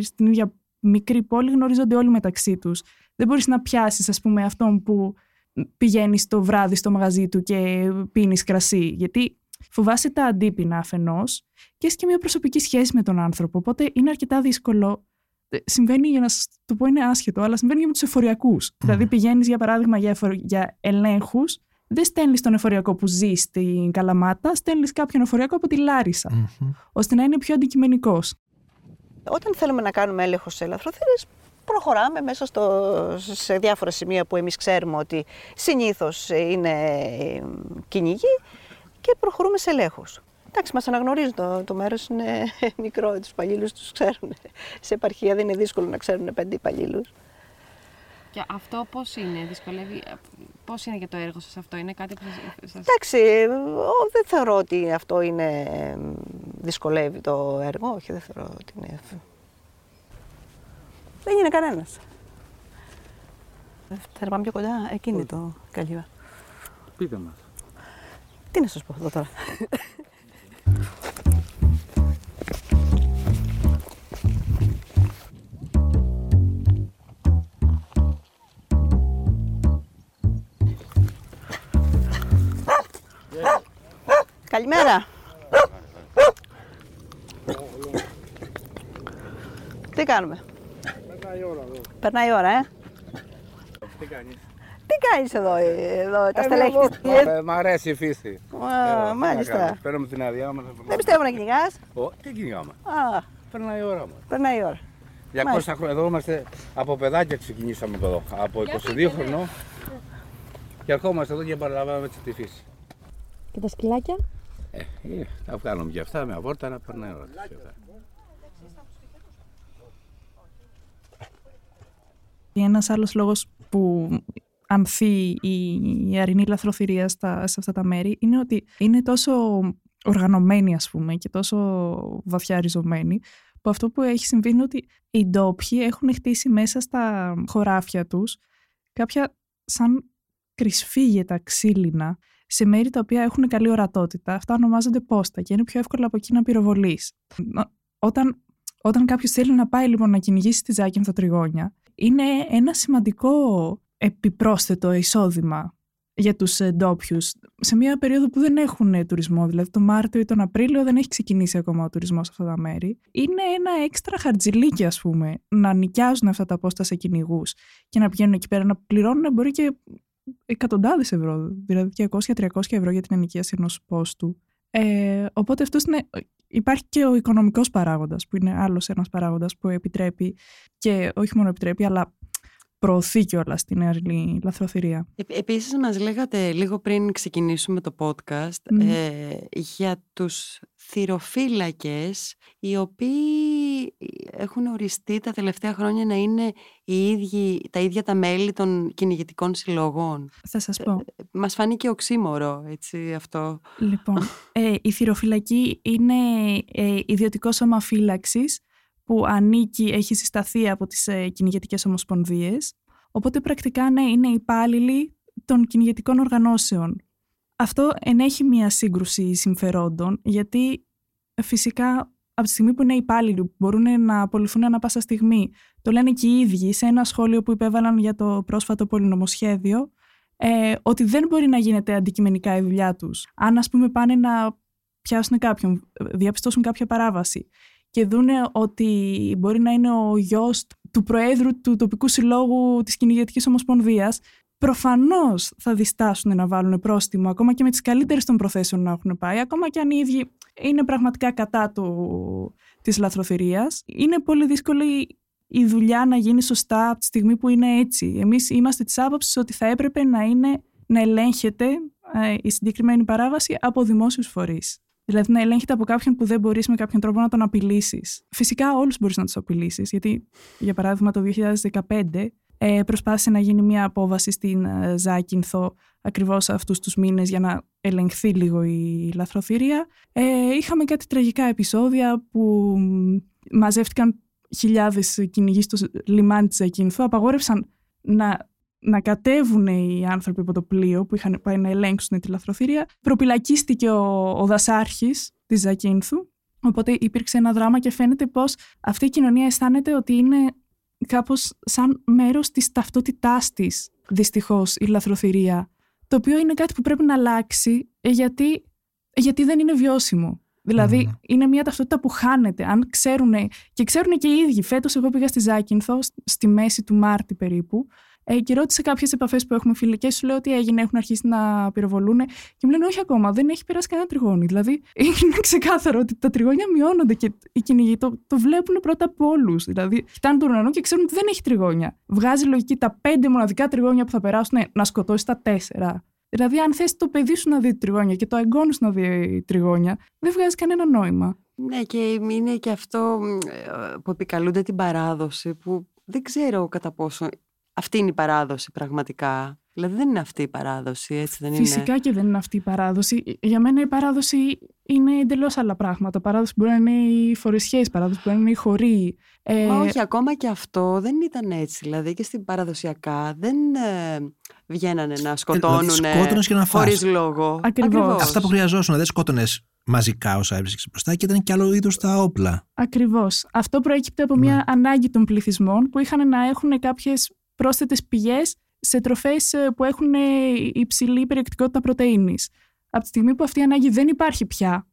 στην ίδια μικρή πόλη, γνωρίζονται όλοι μεταξύ τους. Δεν μπορείς να πιάσεις, ας πούμε, αυτόν που πηγαίνεις το βράδυ στο μαγαζί του και πίνεις κρασί. Γιατί φοβάσαι τα αντίπεινα αφενός και έχεις και μια προσωπική σχέση με τον άνθρωπο. Οπότε είναι αρκετά δύσκολο. Ε, συμβαίνει, για να σας το πω, είναι άσχετο, αλλά συμβαίνει και με τους εφοριακούς. Δηλαδή, πηγαίνεις για παράδειγμα για, εφορ... για ελέγχους, δεν στέλνεις τον εφοριακό που ζει στην Καλαμάτα, στέλνεις κάποιον εφοριακό από τη λαρισα ώστε να είναι πιο αντικειμενικός. Όταν θέλουμε να κάνουμε έλεγχο σε ελαφροθύρες, προχωράμε μέσα στο, σε διάφορα σημεία που εμείς ξέρουμε ότι συνήθως είναι κυνηγοί και προχωρούμε σε ελέγχους. Εντάξει, μας αναγνωρίζουν, το, το μέρος είναι μικρό, τους υπαλλήλους τους ξέρουν. Σε επαρχία δεν είναι δύσκολο να ξέρουν πέντε υπαλλήλους. Και αυτό πώς είναι, δυσκολεύει, πώς είναι για το έργο σας αυτό, είναι κάτι που σας... Εντάξει, δεν θεωρώ ότι αυτό είναι, δυσκολεύει το έργο, όχι δεν θεωρώ ότι είναι δεν είναι κανένας. Θα να πάμε πιο κοντά, εκείνη το καλύβα. Πείτε μας. Τι να σας πω εδώ τώρα. Καλημέρα. Τι κάνουμε; Περνάει η ώρα εδώ. Περνάει η ώρα, ε. Τι κάνεις; Τι κάνεις εδώ, εδώ τα ε, στελέχη της Μ' αρέσει η φύση. Α, μάλιστα. Παίρνουμε την άδειά μας. Δεν πιστεύω να κυνηγάς. Τι κυνηγάμε. Α. Περνάει η ώρα μας. Περνάει η ώρα. 200 χρόνια εδώ είμαστε από παιδάκια ξεκινήσαμε εδώ. Από 22 χρονών. Και ερχόμαστε εδώ και παραλαμβάνουμε τη φύση. Και τα σκυλάκια; Ε, ε, τα βγάλουμε και αυτά με αβόρτα να περνάει η ώρα. Ένας άλλος λόγος που ανθεί η αρινή λαθροθυρία στα, σε αυτά τα μέρη είναι ότι είναι τόσο οργανωμένη ας πούμε και τόσο βαθιά ριζωμένη που αυτό που έχει συμβεί είναι ότι οι ντόπιοι έχουν χτίσει μέσα στα χωράφια τους κάποια σαν κρυσφύγετα ξύλινα σε μέρη τα οποία έχουν καλή ορατότητα. Αυτά ονομάζονται πόστα και είναι πιο εύκολο από εκεί να πυροβολείς. Όταν, όταν κάποιος θέλει να πάει λοιπόν να κυνηγήσει τη Ζάκη τριγώνια, είναι ένα σημαντικό επιπρόσθετο εισόδημα για τους ντόπιους σε μια περίοδο που δεν έχουν τουρισμό, δηλαδή τον Μάρτιο ή τον Απρίλιο δεν έχει ξεκινήσει ακόμα ο τουρισμός σε αυτά τα μέρη. Είναι ένα έξτρα χαρτζιλίκι ας πούμε να νοικιάζουν αυτά τα πόστα σε κυνηγούς και να πηγαίνουν εκεί πέρα να πληρώνουν μπορεί και εκατοντάδες ευρώ, δηλαδή 200-300 ευρώ για την ενοικίαση ενός πόστου. Ε, οπότε αυτός είναι, υπάρχει και ο οικονομικός παράγοντας που είναι άλλος ένας παράγοντας που επιτρέπει και όχι μόνο επιτρέπει αλλά προωθεί κιόλας την νεαρινή λαθροθυρία. Ε, επίσης μας λέγατε λίγο πριν ξεκινήσουμε το podcast ε, για τους θυροφύλακες οι οποίοι έχουν οριστεί τα τελευταία χρόνια να είναι οι ίδιοι, τα ίδια τα μέλη των κυνηγητικών συλλογών. Θα σας πω. Ε, μας φάνηκε οξύμορο έτσι αυτό. Λοιπόν, ε, η θυροφυλακή είναι ε, ιδιωτικό σώμα φύλαξης που ανήκει, έχει συσταθεί από τις ε, κυνηγετικές ομοσπονδίες. Οπότε πρακτικά ναι, είναι υπάλληλοι των κυνηγετικών οργανώσεων. Αυτό ενέχει μια σύγκρουση συμφερόντων, γιατί φυσικά από τη στιγμή που είναι υπάλληλοι, που μπορούν να απολυθούν ανα πάσα στιγμή, το λένε και οι ίδιοι σε ένα σχόλιο που υπέβαλαν για το πρόσφατο πολυνομοσχέδιο, ε, ότι δεν μπορεί να γίνεται αντικειμενικά η δουλειά τους. Αν ας πούμε πάνε να πιάσουν κάποιον, διαπιστώσουν κάποια παράβαση και δούνε ότι μπορεί να είναι ο γιος του Προέδρου του τοπικού συλλόγου της Κυνηγετικής Ομοσπονδίας, προφανώς θα διστάσουν να βάλουν πρόστιμο, ακόμα και με τις καλύτερες των προθέσεων να έχουν πάει, ακόμα και αν οι ίδιοι είναι πραγματικά κατά του, της λαθροθυρίας. Είναι πολύ δύσκολη η δουλειά να γίνει σωστά από τη στιγμή που είναι έτσι. Εμείς είμαστε της άποψης ότι θα έπρεπε να, είναι, να ελέγχεται ε, η συγκεκριμένη παράβαση από δημόσιους φορείς. Δηλαδή να ελέγχεται από κάποιον που δεν μπορείς με κάποιον τρόπο να τον απειλήσεις. Φυσικά όλους μπορείς να τους απειλήσεις, γιατί για παράδειγμα το 2015 ε, προσπάθησε να γίνει μια απόβαση στην ε, Ζάκυνθο ακριβώς αυτούς τους μήνες για να ελεγχθεί λίγο η λαθροθυρία. Ε, είχαμε κάτι τραγικά επεισόδια που μαζεύτηκαν χιλιάδες κυνηγοί στο λιμάνι της Ζάκυνθο, απαγόρευσαν να να κατέβουν οι άνθρωποι από το πλοίο που είχαν πάει να ελέγξουν τη λαθροθυρία. Προπυλακίστηκε ο, ο δασάρχης της Ζακίνθου, οπότε υπήρξε ένα δράμα και φαίνεται πως αυτή η κοινωνία αισθάνεται ότι είναι κάπως σαν μέρος της ταυτότητάς της, δυστυχώς, η λαθροθυρία. Το οποίο είναι κάτι που πρέπει να αλλάξει ε, γιατί, γιατί δεν είναι βιώσιμο. Δηλαδή, είναι μια ταυτότητα που χάνεται. Αν ξέρουν, και ξέρουν και οι ίδιοι. Φέτος, εγώ πήγα στη Ζάκυνθο, στη μέση του Μάρτη περίπου, ε, και ρώτησε κάποιες επαφές που έχουμε φιλικέ, σου λέω ότι έγινε, έχουν αρχίσει να πυροβολούν. Και μου λένε Όχι ακόμα, δεν έχει περάσει κανένα τριγώνι. Δηλαδή είναι ξεκάθαρο ότι τα τριγώνια μειώνονται και οι κυνηγοί το, το βλέπουν πρώτα από όλους. Δηλαδή κοιτάνε τον ουρανό και ξέρουν ότι δεν έχει τριγώνια. Βγάζει λογική τα πέντε μοναδικά τριγώνια που θα περάσουν να σκοτώσει τα τέσσερα. Δηλαδή, αν θες το παιδί σου να δει τριγώνια και το εγγόνι σου να δει τριγώνια, δεν βγάζει κανένα νόημα. Ναι, και είναι και αυτό ε, που επικαλούνται την παράδοση, που δεν ξέρω κατά πόσο αυτή είναι η παράδοση πραγματικά. Δηλαδή δεν είναι αυτή η παράδοση, έτσι δεν είναι; Φυσικά και δεν είναι αυτή η παράδοση. Για μένα η παράδοση είναι εντελώς άλλα πράγματα. Παράδοση μπορεί να είναι οι φορεσιές, παράδοση μπορεί να είναι οι χωροί. Ε... Μα όχι, ακόμα και αυτό δεν ήταν έτσι. Δηλαδή και στην παραδοσιακά δεν ε, βγαίνανε να σκοτώνουν δηλαδή, χωρίς λόγο. Ακριβώς. Αυτά που χρειαζόσουν, δεν σκότωνες μαζικά όσα έβρισκες μπροστά και ήταν και άλλο είδο τα όπλα. Ακριβώς. Αυτό προέκυπτε από μια ναι. ανάγκη των πληθυσμών που είχαν να έχουν κάποιες πρόσθετες πηγές σε τροφές ε, που έχουν ε, υψηλή περιεκτικότητα πρωτεΐνης. Από τη στιγμή που αυτή η ανάγκη δεν υπάρχει πια,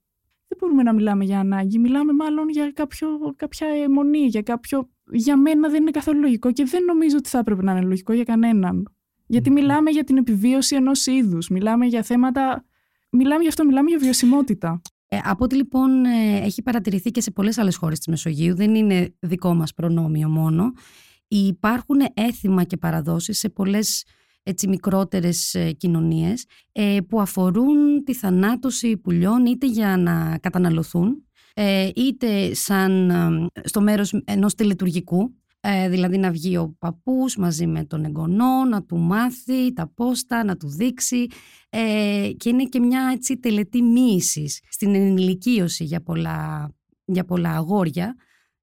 δεν μπορούμε να μιλάμε για ανάγκη, μιλάμε μάλλον για κάποιο, κάποια αιμονή, για κάποιο... Για μένα δεν είναι καθόλου λογικό και δεν νομίζω ότι θα έπρεπε να είναι λογικό για κανέναν. Γιατί μιλάμε για την επιβίωση ενός είδους, μιλάμε για θέματα... Μιλάμε για αυτό, μιλάμε για βιωσιμότητα. Ε, από ό,τι λοιπόν ε, έχει παρατηρηθεί και σε πολλές άλλες χώρες της Μεσογείου, δεν είναι δικό μας προνόμιο μόνο, Υπάρχουν έθιμα και παραδόσεις σε πολλές έτσι μικρότερες ε, κοινωνίες ε, που αφορούν τη θανάτωση πουλιών είτε για να καταναλωθούν ε, είτε σαν στο μέρος ενός τελετουργικού δηλαδή να βγει ο παππούς μαζί με τον εγγονό, να του μάθει τα πόστα, να του δείξει και είναι και μια έτσι τελετή μοίησης στην ενηλικίωση για πολλά, για πολλά αγόρια.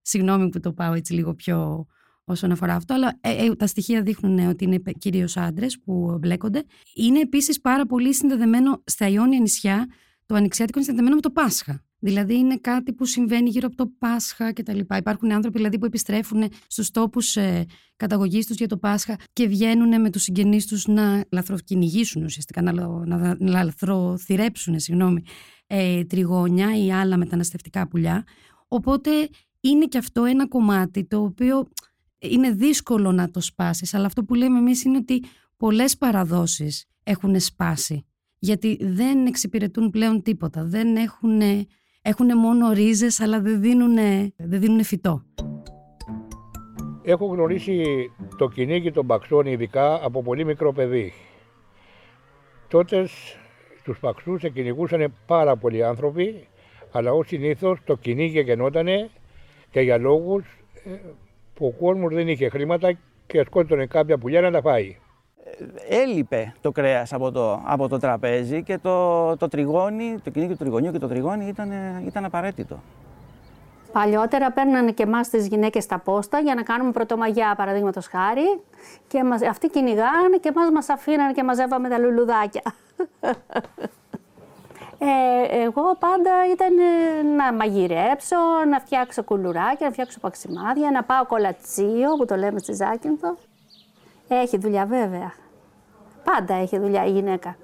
Συγγνώμη που το πάω έτσι λίγο πιο όσον αφορά αυτό, αλλά ε, ε, τα στοιχεία δείχνουν ότι είναι κυρίως άντρες που μπλέκονται. Είναι επίσης πάρα πολύ συνδεδεμένο στα Ιόνια νησιά, το ανοιξιάτικο είναι συνδεδεμένο με το Πάσχα. Δηλαδή είναι κάτι που συμβαίνει γύρω από το Πάσχα κτλ. Υπάρχουν άνθρωποι δηλαδή, που επιστρέφουν στους τόπους ε, καταγωγής τους για το Πάσχα και βγαίνουν με τους συγγενείς τους να λαθροκυνηγήσουν ουσιαστικά, να, να, να λαθροθυρέψουν συγγνώμη, ε, τριγώνια ή άλλα μεταναστευτικά πουλιά. Οπότε είναι και αυτό ένα κομμάτι το οποίο είναι δύσκολο να το σπάσεις, αλλά αυτό που λέμε εμείς είναι ότι πολλές παραδόσεις έχουν σπάσει, γιατί δεν εξυπηρετούν πλέον τίποτα, δεν έχουν, έχουν μόνο ρίζες, αλλά δεν δίνουν, δεν δίνουν φυτό. Έχω γνωρίσει το κυνήγι των παξών ειδικά από πολύ μικρό παιδί. Τότες στους παξούς σε κυνηγούσαν πάρα πολλοί άνθρωποι, αλλά ως συνήθως το κυνήγι γεννότανε και για λόγους ε, που ο κόσμος δεν είχε χρήματα και σκότωνε κάποια πουλιά να τα φάει. Έλειπε το κρέας από το, από το τραπέζι και το, το τριγώνι, το κυνήγι του τριγωνιού και το τριγώνι ήταν, ήταν απαραίτητο. Παλιότερα παίρνανε και εμάς τις γυναίκες στα πόστα για να κάνουμε πρωτομαγιά, παραδείγματος χάρη. Και μας, αυτοί κυνηγάνε και εμάς μας αφήνανε και μαζεύαμε τα λουλουδάκια. Ε, εγώ πάντα ήταν να μαγειρέψω, να φτιάξω κουλουράκια, να φτιάξω παξιμάδια, να πάω κολατσίο που το λέμε στη Ζάκυνθο. Έχει δουλειά βέβαια. Πάντα έχει δουλειά η γυναίκα.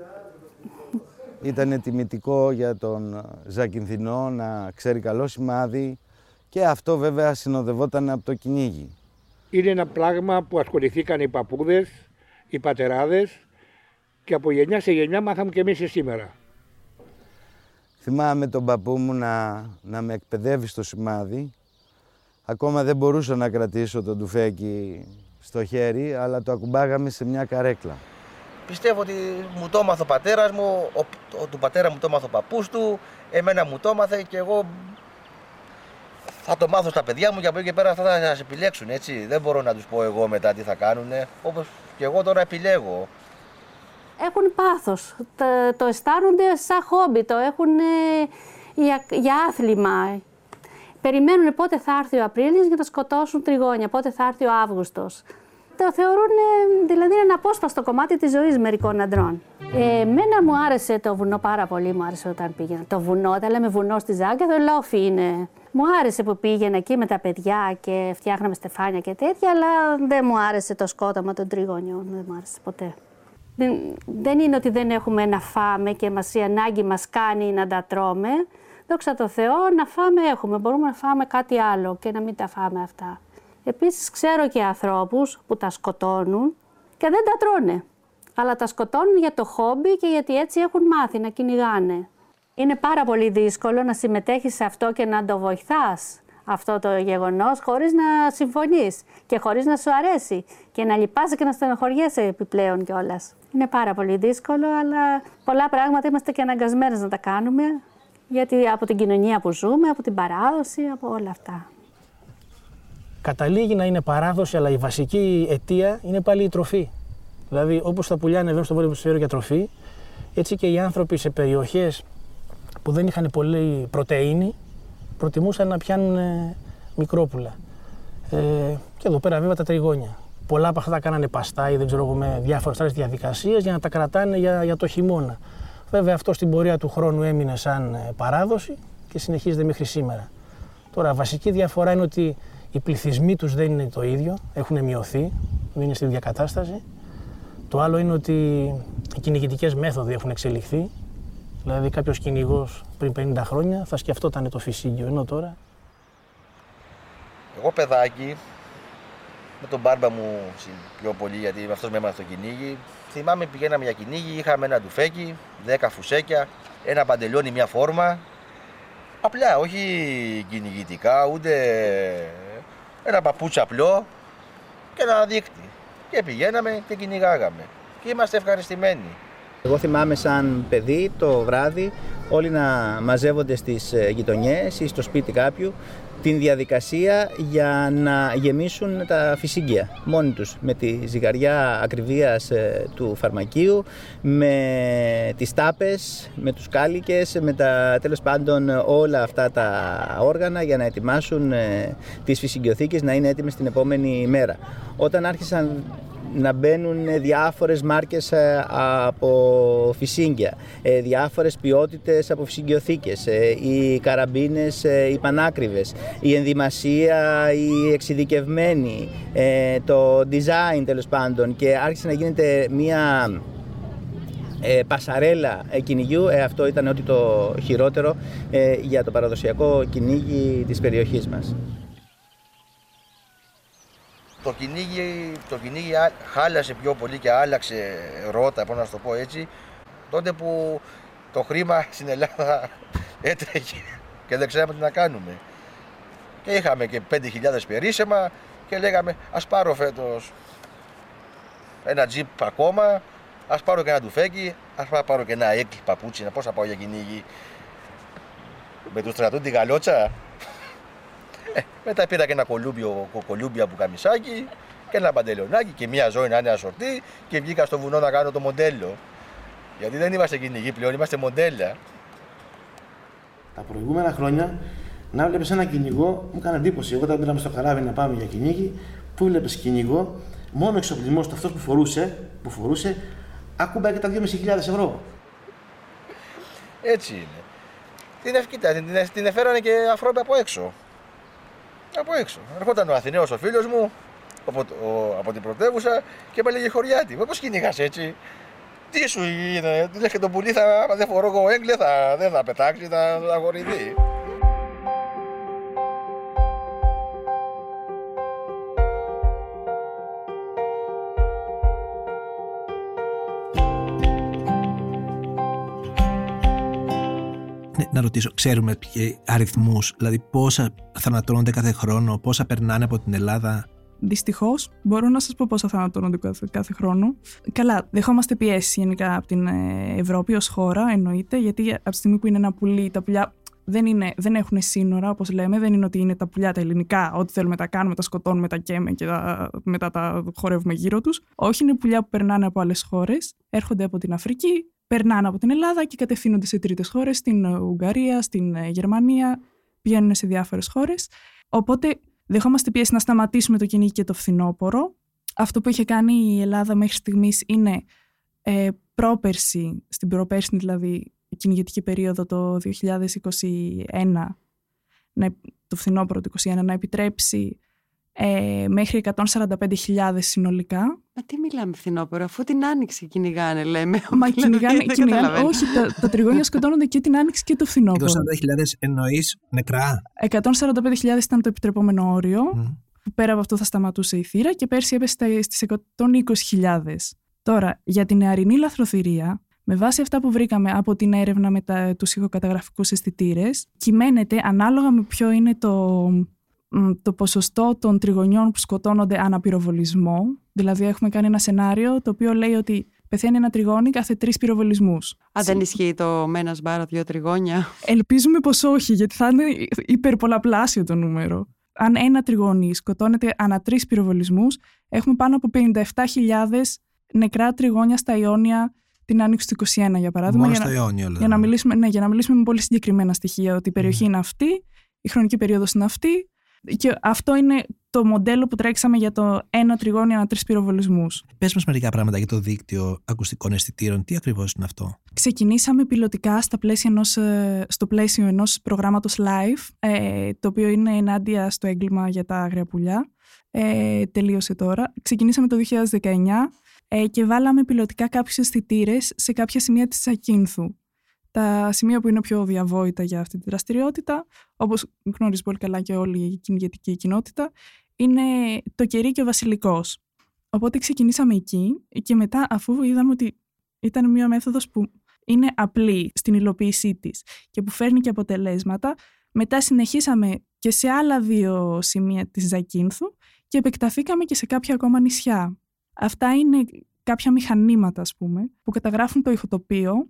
Ήταν τιμητικό για τον Ζακυνθινό να ξέρει καλό σημάδι και αυτό βέβαια συνοδευόταν από το κυνήγι. Είναι ένα πράγμα που ασχοληθήκαν οι παππούδες, οι πατεράδες και από γενιά σε γενιά μάθαμε και εμείς σήμερα. Θυμάμαι τον παππού μου να, να με εκπαιδεύει στο σημάδι. Ακόμα δεν μπορούσα να κρατήσω το τουφέκι στο χέρι, αλλά το ακουμπάγαμε σε μια καρέκλα. Πιστεύω ότι μου το έμαθε ο πατέρας μου, ο, ο, του πατέρα μου το έμαθε ο παππούς του, εμένα μου το έμαθε και εγώ θα το μάθω στα παιδιά μου και από εκεί και πέρα αυτά θα σε επιλέξουν, έτσι. Δεν μπορώ να τους πω εγώ μετά τι θα κάνουν, όπως και εγώ τώρα επιλέγω. Έχουν πάθος, το, το αισθάνονται σαν χόμπι, το έχουν για, για άθλημα. Περιμένουν πότε θα έρθει ο Απρίλιος για να σκοτώσουν τριγώνια, πότε θα έρθει ο Αύγουστος. Το θεωρούν δηλαδή ένα απόσπαστο κομμάτι της ζωής μερικών αντρών. Ε, εμένα μου άρεσε το βουνό πάρα πολύ, μου άρεσε όταν πήγαινα. Το βουνό, τα λέμε βουνό στη Ζάγκια, το λόφι είναι. Μου άρεσε που πήγαινα εκεί με τα παιδιά και φτιάχναμε στεφάνια και τέτοια, αλλά δεν μου άρεσε το σκόταμα των τριγωνιών, δεν μου άρεσε ποτέ. Δεν, δεν είναι ότι δεν έχουμε να φάμε και μας, η ανάγκη μας κάνει να τα τρώμε. Δόξα τω Θεώ, να φάμε έχουμε. Μπορούμε να φάμε κάτι άλλο και να μην τα φάμε αυτά. Επίσης ξέρω και ανθρώπους που τα σκοτώνουν και δεν τα τρώνε. Αλλά τα σκοτώνουν για το χόμπι και γιατί έτσι έχουν μάθει να κυνηγάνε. Είναι πάρα πολύ δύσκολο να συμμετέχεις σε αυτό και να το βοηθάς αυτό το γεγονός χωρίς να συμφωνείς και χωρίς να σου αρέσει και να λυπάσαι και να στενοχωριέσαι επιπλέον κιόλας. Είναι πάρα πολύ δύσκολο, αλλά πολλά πράγματα είμαστε και αναγκασμένες να τα κάνουμε γιατί από την κοινωνία που ζούμε, από την παράδοση, από όλα αυτά. Καταλήγει να είναι παράδοση, αλλά η βασική αιτία είναι πάλι η τροφή. Δηλαδή, όπως τα πουλιά ανεβαίνουν στο βόρειο για τροφή, έτσι και οι άνθρωποι σε περιοχές που δεν είχαν πολύ πρωτεΐνη, προτιμούσαν να πιάνουν ε, μικρόπουλα. Ε, και εδώ πέρα βέβαια τα τριγώνια. Πολλά από αυτά τα κάνανε παστά ή δεν ξέρω εγώ με διάφορες άλλες διαδικασίες για να τα κρατάνε για, για το χειμώνα. Βέβαια αυτό στην πορεία του χρόνου έμεινε σαν ε, παράδοση και συνεχίζεται μέχρι σήμερα. Τώρα, βασική διαφορά είναι ότι οι πληθυσμοί τους δεν είναι το ίδιο, έχουν μειωθεί, δεν είναι στη ίδια κατάσταση. Το άλλο είναι ότι οι κυνηγητικές μέθοδοι έχουν εξελιχθεί. Δηλαδή, κάποιος κυνηγός πριν 50 χρόνια θα σκεφτόταν το φυσίγγιο, ενώ τώρα. Εγώ παιδάκι, με τον μπάρμπα μου πιο πολύ, γιατί αυτός με έμαθε το κυνήγι. Θυμάμαι πηγαίναμε για κυνήγι, είχαμε ένα ντουφέκι, 10 φουσέκια, ένα παντελόνι, μια φόρμα. Απλά, όχι κυνηγητικά, ούτε ένα παπούτσι απλό και ένα δίκτυ. Και πηγαίναμε και κυνηγάγαμε. Και είμαστε ευχαριστημένοι. Εγώ θυμάμαι σαν παιδί το βράδυ όλοι να μαζεύονται στις ε, γειτονιές ή στο σπίτι κάποιου την διαδικασία για να γεμίσουν τα φυσίγγια μόνοι τους με τη ζυγαριά ακριβίας ε, του φαρμακείου, με τις τάπες, με τους κάλικες, με τα τέλος πάντων όλα αυτά τα όργανα για να ετοιμάσουν ε, τις φυσικιοθήκες να είναι έτοιμες την επόμενη μέρα. Όταν άρχισαν να μπαίνουν διάφορες μάρκες ε, από φυσίγγια, ε, διάφορες ποιότητες από φυσικιοθήκες, ε, οι καραμπίνες, οι πανάκριβες, η ενδυμασία, η εξειδικευμένη, το design τέλος πάντων και άρχισε να γίνεται μία ε, πασαρέλα κυνηγιού, ε, αυτό ήταν ό,τι το χειρότερο για το παραδοσιακό κυνήγι της περιοχής μας το κυνήγι, το κυνήγι χάλασε πιο πολύ και άλλαξε ρότα, πώς να το πω έτσι, τότε που το χρήμα στην Ελλάδα έτρεχε και δεν ξέραμε τι να κάνουμε. Και είχαμε και 5.000 περίσσεμα και λέγαμε ας πάρω φέτος ένα τζιπ ακόμα, ας πάρω και ένα τουφέκι, ας πάρω και ένα έκλ παπούτσι, πώς θα πάω για κυνήγι. Με τους στρατού την γαλότσα. Ε, μετά πήρα και ένα κολούμπιο, κολούμπια που καμισάκι και ένα παντελονάκι και μία ζώνη να είναι ασορτή και βγήκα στο βουνό να κάνω το μοντέλο. Γιατί δεν είμαστε κυνηγοί πλέον, είμαστε μοντέλα. Τα προηγούμενα χρόνια να βλέπεις ένα κυνηγό, μου έκανε εντύπωση. Εγώ όταν πήραμε στο καράβι να πάμε για κυνήγι, που βλέπεις κυνηγό, μόνο εξοπλισμός του αυτός που φορούσε, που φορούσε άκουμπα και τα 2.500 ευρώ. Έτσι είναι. Την, ευκοίτα, την, την, την εφέρανε και ανθρώποι από έξω. Από έξω. Ερχόταν ο Αθηναίος ο φίλος μου από, ο, από την πρωτεύουσα και με έλεγε χωριάτη. Πώς κυνηγάς έτσι; Τι σου είναι, λες και το πουλί θα, δεν φορώ εγώ έγκλε, θα, δεν θα πετάξει, θα, θα αγορηθεί. Ρωτήσω, ξέρουμε αριθμούς, δηλαδή πόσα θανατώνονται κάθε χρόνο, πόσα περνάνε από την Ελλάδα. Δυστυχώς, μπορώ να σας πω πόσα θανατώνονται κάθε, κάθε χρόνο. Καλά, δεχόμαστε πιέσεις γενικά από την ε, Ευρώπη ως χώρα, εννοείται, γιατί από τη στιγμή που είναι ένα πουλί, τα πουλιά δεν, είναι, δεν έχουν σύνορα, όπως λέμε. Δεν είναι ότι είναι τα πουλιά τα ελληνικά, ό,τι θέλουμε τα κάνουμε, τα σκοτώνουμε, τα καίμε και τα, μετά τα χορεύουμε γύρω τους. Όχι, είναι πουλιά που περνάνε από άλλες χώρες, έρχονται από την Αφρική, περνάνε από την Ελλάδα και κατευθύνονται σε τρίτες χώρες, στην Ουγγαρία, στην ε, Γερμανία, πηγαίνουν σε διάφορες χώρες. Οπότε δεχόμαστε πίεση να σταματήσουμε το κυνήγι και το φθινόπωρο. Αυτό που είχε κάνει η Ελλάδα μέχρι στιγμής είναι ε, πρόπερση, στην προπέρσινη δηλαδή κυνηγετική περίοδο το 2021, το φθινόπωρο του 2021, να επιτρέψει ε, μέχρι 145.000 συνολικά. Μα τι μιλάμε φθινόπωρο, αφού την άνοιξη κινηγάνε, λέμε. Μα κυνηγάνε, κυνηγάνε όχι, τα, τα τριγώνια σκοτώνονται και την άνοιξη και το φθινόπωρο. 140.000 εννοείς νεκρά; 145.000 ήταν το επιτρεπόμενο όριο. Mm. Πέρα από αυτό θα σταματούσε η θύρα και πέρσι έπεσε στις 120.000. Τώρα, για την νεαρινή λαθροθυρία, με βάση αυτά που βρήκαμε από την έρευνα με τα, τους ηχοκαταγραφικούς αισθητήρες, κυμαίνεται ανάλογα με ποιο είναι το, το ποσοστό των τριγωνιών που σκοτώνονται αναπυροβολισμό. Δηλαδή, έχουμε κάνει ένα σενάριο το οποίο λέει ότι πεθαίνει ένα τριγώνι κάθε τρεις πυροβολισμούς. Α, δεν ισχύει το με ένας μπάρα, δύο τριγώνια. Ελπίζουμε πως όχι, γιατί θα είναι υπερπολαπλάσιο το νούμερο. Αν ένα τριγώνι σκοτώνεται ανά τρεις πυροβολισμούς, έχουμε πάνω από 57.000 νεκρά τριγώνια στα Ιόνια την άνοιξη του 21, για παράδειγμα. Μόνο για, Ιόνιο, για, να μιλήσουμε, ναι, για να μιλήσουμε με πολύ συγκεκριμένα στοιχεία, ότι η περιοχή είναι αυτή, η χρονική περίοδος είναι αυτή, και αυτό είναι το μοντέλο που τρέξαμε για το ένα τριγώνιο ανά τρεις πυροβολισμούς. Πες μας μερικά πράγματα για το δίκτυο ακουστικών αισθητήρων. Τι ακριβώς είναι αυτό; Ξεκινήσαμε πιλωτικά στα πλαίσια ενός, ε, στο πλαίσιο ενός προγράμματος live, ε, το οποίο είναι ενάντια στο έγκλημα για τα άγρια πουλιά. Ε, τελείωσε τώρα. Ξεκινήσαμε το 2019 ε, και βάλαμε πιλωτικά κάποιους αισθητήρες σε κάποια σημεία της Ακίνθου τα σημεία που είναι πιο διαβόητα για αυτή τη δραστηριότητα, όπως γνωρίζεις πολύ καλά και όλη η κυνηγετική κοινότητα, είναι το κερί και ο βασιλικός. Οπότε ξεκινήσαμε εκεί και μετά αφού είδαμε ότι ήταν μια μέθοδος που είναι απλή στην υλοποίησή της και που φέρνει και αποτελέσματα, μετά συνεχίσαμε και σε άλλα δύο σημεία της Ζακίνθου και επεκταθήκαμε και σε κάποια ακόμα νησιά. Αυτά είναι κάποια μηχανήματα, ας πούμε, που καταγράφουν το ηχοτοπίο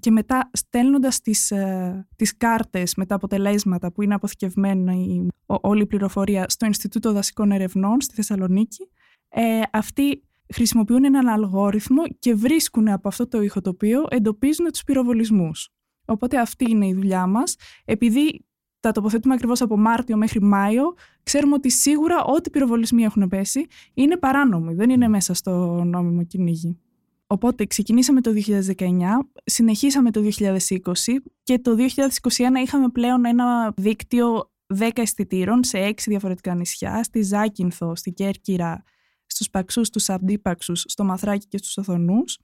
και μετά στέλνοντας τις, ε, τις κάρτες με τα αποτελέσματα που είναι αποθηκευμένη όλη η πληροφορία στο Ινστιτούτο Δασικών Ερευνών στη Θεσσαλονίκη, ε, αυτοί χρησιμοποιούν έναν αλγόριθμο και βρίσκουν από αυτό το ηχοτοπίο, εντοπίζουν τους πυροβολισμούς. Οπότε αυτή είναι η δουλειά μας. Επειδή τα τοποθετούμε ακριβώς από Μάρτιο μέχρι Μάιο, ξέρουμε ότι σίγουρα ό,τι πυροβολισμοί έχουν πέσει είναι παράνομοι, δεν είναι μέσα στο νόμιμο κυνήγι. Οπότε ξεκινήσαμε το 2019, συνεχίσαμε το 2020 και το 2021 είχαμε πλέον ένα δίκτυο 10 αισθητήρων σε 6 διαφορετικά νησιά, στη Ζάκυνθο, στη Κέρκυρα, στους Παξούς, στους Αντίπαξους, στο Μαθράκι και στους Οθονούς,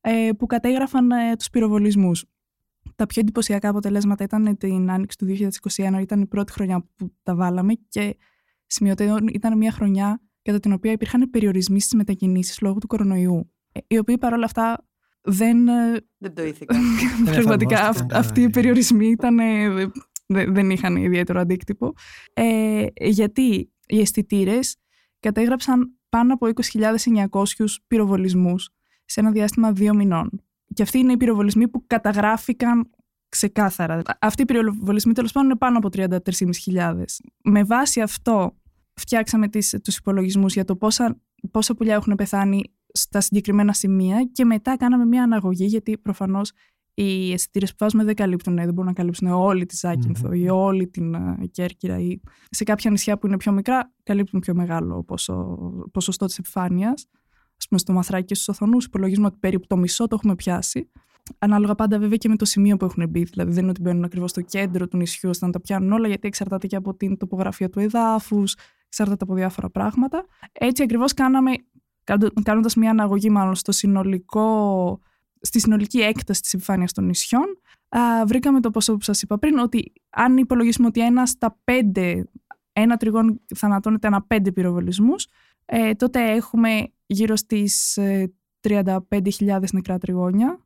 ε, που κατέγραφαν ε, τους πυροβολισμούς. Τα πιο εντυπωσιακά αποτελέσματα ήταν την άνοιξη του 2021, ήταν η πρώτη χρονιά που τα βάλαμε και σημειωτέων ήταν μια χρονιά κατά την οποία υπήρχαν περιορισμοί στις μετακινήσεις λόγω του κορονοϊού οι οποίοι παρόλα αυτά δεν. Δεν το ήθηκαν. Πραγματικά αυτοί οι περιορισμοί ήταν. δεν, δεν είχαν ιδιαίτερο αντίκτυπο. Ε, γιατί οι αισθητήρες κατέγραψαν πάνω από 20.900 πυροβολισμούς σε ένα διάστημα δύο μηνών. Και αυτοί είναι οι πυροβολισμοί που καταγράφηκαν ξεκάθαρα. Αυτοί οι πυροβολισμοί τέλος πάντων είναι πάνω από 33.500. Με βάση αυτό φτιάξαμε τις, τους υπολογισμούς για το πόσα, πόσα πουλιά έχουν πεθάνει στα συγκεκριμένα σημεία και μετά κάναμε μια αναγωγή γιατί προφανώς οι αισθητήρες που βάζουμε δεν καλύπτουν, δεν μπορούν να καλύψουν όλη τη ζακυνθο ή όλη την uh, Κέρκυρα ή σε κάποια νησιά που είναι πιο μικρά καλύπτουν πιο μεγάλο ποσο, ποσοστό της επιφάνειας. Ας πούμε στο Μαθράκι και στους οθονούς υπολογίζουμε ότι περίπου το μισό το έχουμε πιάσει. Ανάλογα πάντα βέβαια και με το σημείο που έχουν μπει. Δηλαδή δεν είναι ότι μπαίνουν ακριβώς στο κέντρο του νησιού ώστε να τα πιάνουν όλα, γιατί εξαρτάται και από την τοπογραφία του εδάφους, εξαρτάται από διάφορα πράγματα. Έτσι ακριβώς κάναμε, κάνοντας μια αναγωγή μάλλον στο συνολικό, στη συνολική έκταση της επιφάνειας των νησιών, α, βρήκαμε το ποσό που σας είπα πριν, ότι αν υπολογίσουμε ότι ένα στα πέντε, ένα τριγώνι θανατώνεται ανά πέντε πυροβολισμούς, ε, τότε έχουμε γύρω στις 35.000 ε, νεκρά τριγώνια.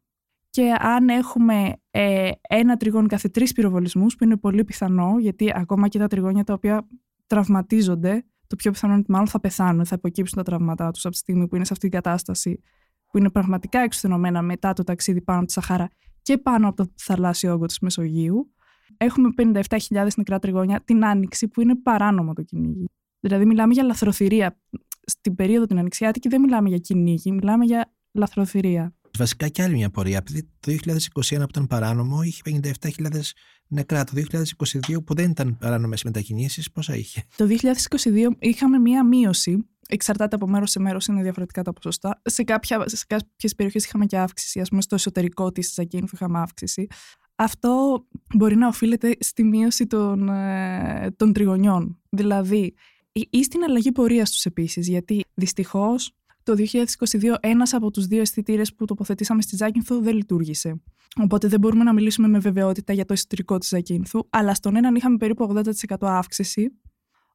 Και αν έχουμε ε, ένα τριγώνι κάθε τρεις πυροβολισμούς, που είναι πολύ πιθανό, γιατί ακόμα και τα τριγώνια τα οποία τραυματίζονται, το πιο πιθανό είναι ότι μάλλον θα πεθάνουν, θα υποκύψουν τα τραύματά τους από τη στιγμή που είναι σε αυτή την κατάσταση, που είναι πραγματικά εξουθενωμένα μετά το ταξίδι πάνω από τη Σαχάρα και πάνω από το θαλάσσιο όγκο της Μεσογείου. Έχουμε 57.000 νεκρά τριγώνια την άνοιξη που είναι παράνομο το κυνήγι. Δηλαδή μιλάμε για λαθροθυρία. Στην περίοδο την Ανοιξιάτικη δεν μιλάμε για κυνήγι, μιλάμε για λαθροθυρία. Βασικά και άλλη μια πορεία. Επειδή το 2021 που ήταν παράνομο είχε 57.000 νεκρά. Το 2022 που δεν ήταν παράνομες μετακινήσεις, πόσα είχε; Το 2022 είχαμε μία μείωση. Εξαρτάται από μέρος σε μέρος, είναι διαφορετικά τα ποσοστά. Σε, κάποια, σε κάποιες περιοχές είχαμε και αύξηση. Α πούμε, στο εσωτερικό της Ζακίνφου είχαμε αύξηση. Αυτό μπορεί να οφείλεται στη μείωση των, ε, των τριγωνιών. Δηλαδή, ή στην αλλαγή πορείας τους επίσης. Γιατί δυστυχώς το 2022 ένας από τους δύο αισθητήρες που τοποθετήσαμε στη Ζάκυνθο δεν λειτουργήσε. Οπότε δεν μπορούμε να μιλήσουμε με βεβαιότητα για το εσωτερικό της Ζάκυνθου, αλλά στον έναν είχαμε περίπου 80% αύξηση,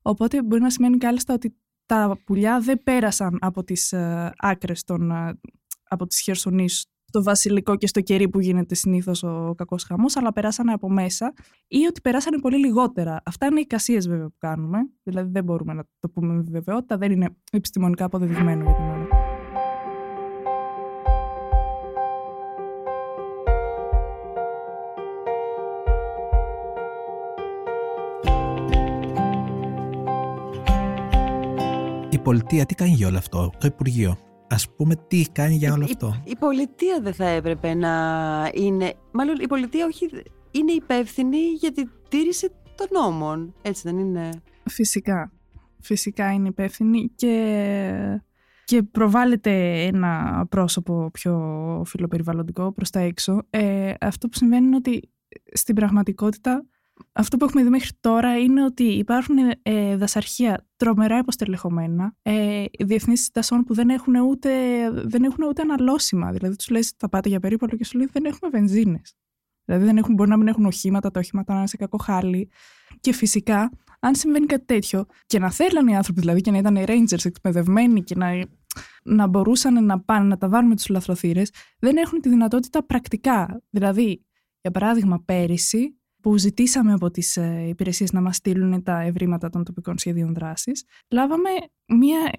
οπότε μπορεί να σημαίνει κάλλιστα ότι τα πουλιά δεν πέρασαν από τις ε, άκρες των, ε, από τις χερσονήσους στο βασιλικό και στο κερί που γίνεται συνήθως ο κακός χαμός, αλλά περάσανε από μέσα ή ότι περάσανε πολύ λιγότερα. Αυτά είναι οι εικασίες βέβαια που κάνουμε. Δηλαδή δεν μπορούμε να το πούμε με βεβαιότητα, δεν είναι επιστημονικά αποδεδειγμένο για την ώρα. Η πολιτεία τι κάνει για όλο αυτό, το Υπουργείο. Α πούμε τι κάνει για όλο αυτό. Η, η, πολιτεία δεν θα έπρεπε να είναι... Μάλλον η πολιτεία όχι είναι υπεύθυνη για τη τήρηση των νόμων. Έτσι δεν είναι; Φυσικά. Φυσικά είναι υπεύθυνη και, και προβάλλεται ένα πρόσωπο πιο φιλοπεριβαλλοντικό προς τα έξω. Ε, αυτό που συμβαίνει είναι ότι στην πραγματικότητα αυτό που έχουμε δει μέχρι τώρα είναι ότι υπάρχουν ε, δασαρχεία τρομερά υποστελεχωμένα, ε, διεθνείς δασών που δεν έχουν, ούτε, δεν έχουν ούτε αναλώσιμα. Δηλαδή, τους λες, θα πάτε για περίπολο και σου λέει δεν έχουμε βενζίνες. Δηλαδή, δεν έχουν, μπορεί να μην έχουν οχήματα, τα οχήματα να είναι σε κακό χάλι. Και φυσικά, αν συμβαίνει κάτι τέτοιο και να θέλανε οι άνθρωποι δηλαδή και να ήταν οι rangers εκπαιδευμένοι και να, να μπορούσαν να πάνε να τα βάλουν με τους λαθροθύρε, δεν έχουν τη δυνατότητα πρακτικά. Δηλαδή, για παράδειγμα, πέρυσι που ζητήσαμε από τις ε, υπηρεσίες να μας στείλουν τα ευρήματα των τοπικών σχεδίων δράσης, λάβαμε μία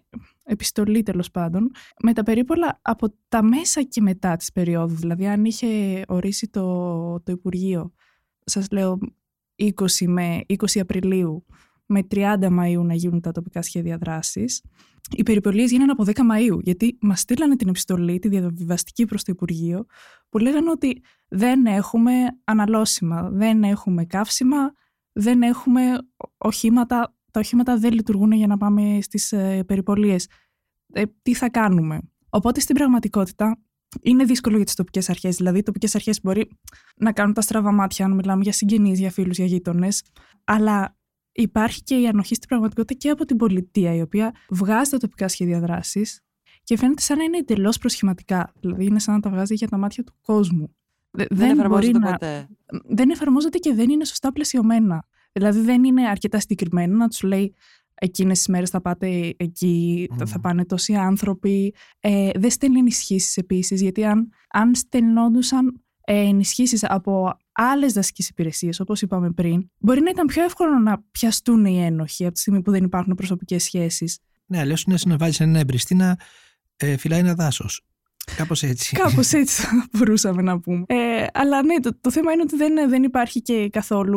επιστολή τέλος πάντων με τα περίπολα από τα μέσα και μετά της περίοδου. Δηλαδή αν είχε ορίσει το, το Υπουργείο, σας λέω 20 με 20 Απριλίου με 30 Μαΐου να γίνουν τα τοπικά σχέδια δράσης, οι περιπολίες γίνανε από 10 Μαΐου, γιατί μας στείλανε την επιστολή, τη διαβιβαστική προς το Υπουργείο, που λέγανε ότι δεν έχουμε αναλώσιμα, δεν έχουμε καύσιμα, δεν έχουμε οχήματα, τα οχήματα δεν λειτουργούν για να πάμε στις ε, περιπολίες. Ε, τι θα κάνουμε; Οπότε στην πραγματικότητα είναι δύσκολο για τις τοπικές αρχές. Δηλαδή, οι τοπικές αρχές μπορεί να κάνουν τα στραβά μάτια, αν μιλάμε για συγγενείς, για φίλους, για γείτονες. Αλλά υπάρχει και η ανοχή στην πραγματικότητα και από την πολιτεία, η οποία βγάζει τα τοπικά σχέδια δράσης και φαίνεται σαν να είναι εντελώς προσχηματικά. Δηλαδή, είναι σαν να τα βγάζει για τα μάτια του κόσμου. Δεν, δεν εφαρμόζεται να... ποτέ. Δεν εφαρμόζεται και δεν είναι σωστά πλαισιωμένα. Δηλαδή, δεν είναι αρκετά συγκεκριμένο να τους λέει εκείνες τις μέρες θα πάτε εκεί, mm. θα πάνε τόσοι άνθρωποι. Ε, δεν στέλνει ενισχύσεις επίσης, γιατί αν, αν στελνόντουσαν ε, ενισχύσεις από άλλες δασικές υπηρεσίες, όπως είπαμε πριν, μπορεί να ήταν πιο εύκολο να πιαστούν οι ένοχοι από τη στιγμή που δεν υπάρχουν προσωπικές σχέσεις. Ναι, αλλιώς είναι σαν να βάζεις ένα εμπριστή να ε, φυλάει ένα δάσος. Κάπως έτσι. Κάπως έτσι θα μπορούσαμε να πούμε. Ε, αλλά ναι, το, το θέμα είναι ότι δεν, δεν υπάρχει και καθόλου